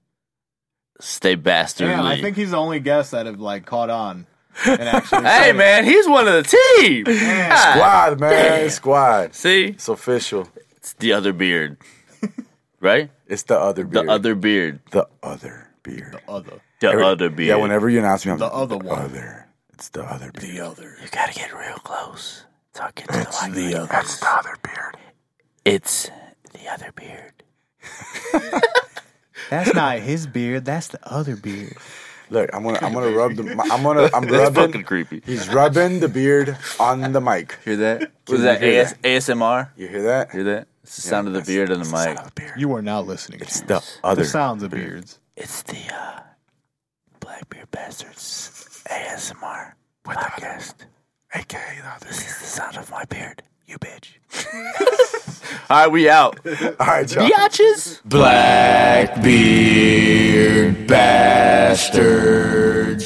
D: Stay bastardly.
B: Yeah, I think he's the only guest that have like caught on and *laughs* actually.
D: hey man, he's one of the team. God
C: Squad, man.
D: damn.
C: Squad.
D: See?
C: It's official.
D: It's the other beard. *laughs* right?
C: It's the other beard.
D: The other beard.
C: The other beard.
B: The other.
D: The
C: Every-
D: other beard.
C: Yeah, whenever you announce me, I'm
B: The
C: like,
B: other one.
C: Other. It's the other beard.
B: The other.
D: You gotta get real close. Talk into the mic.
B: the other.
C: That's the other beard.
D: It's the other beard. *laughs*
B: That's not his beard. That's the other beard.
C: Look, I'm gonna, I'm gonna rub the, I'm gonna, I'm *laughs*
D: That's fucking
C: rubbing.
D: creepy.
C: He's rubbing the beard on the mic.
D: Hear that? Was that
C: hear
D: AS- ASMR?
C: You hear that?
D: Hear that? It's the sound of the
C: That's-
D: beard on the mic.
C: the beard.
B: You are now listening.
C: It's
B: to
C: the other.
B: the sounds of beards.
D: It's the uh, Blackbeard Bastards ASMR podcast.
C: AKA the other
D: This
C: beard.
D: is the sound of my beard. You bitch. *laughs* All right, we out.
C: All right, y'all.
D: Biatches.
A: Blackbeard bastard.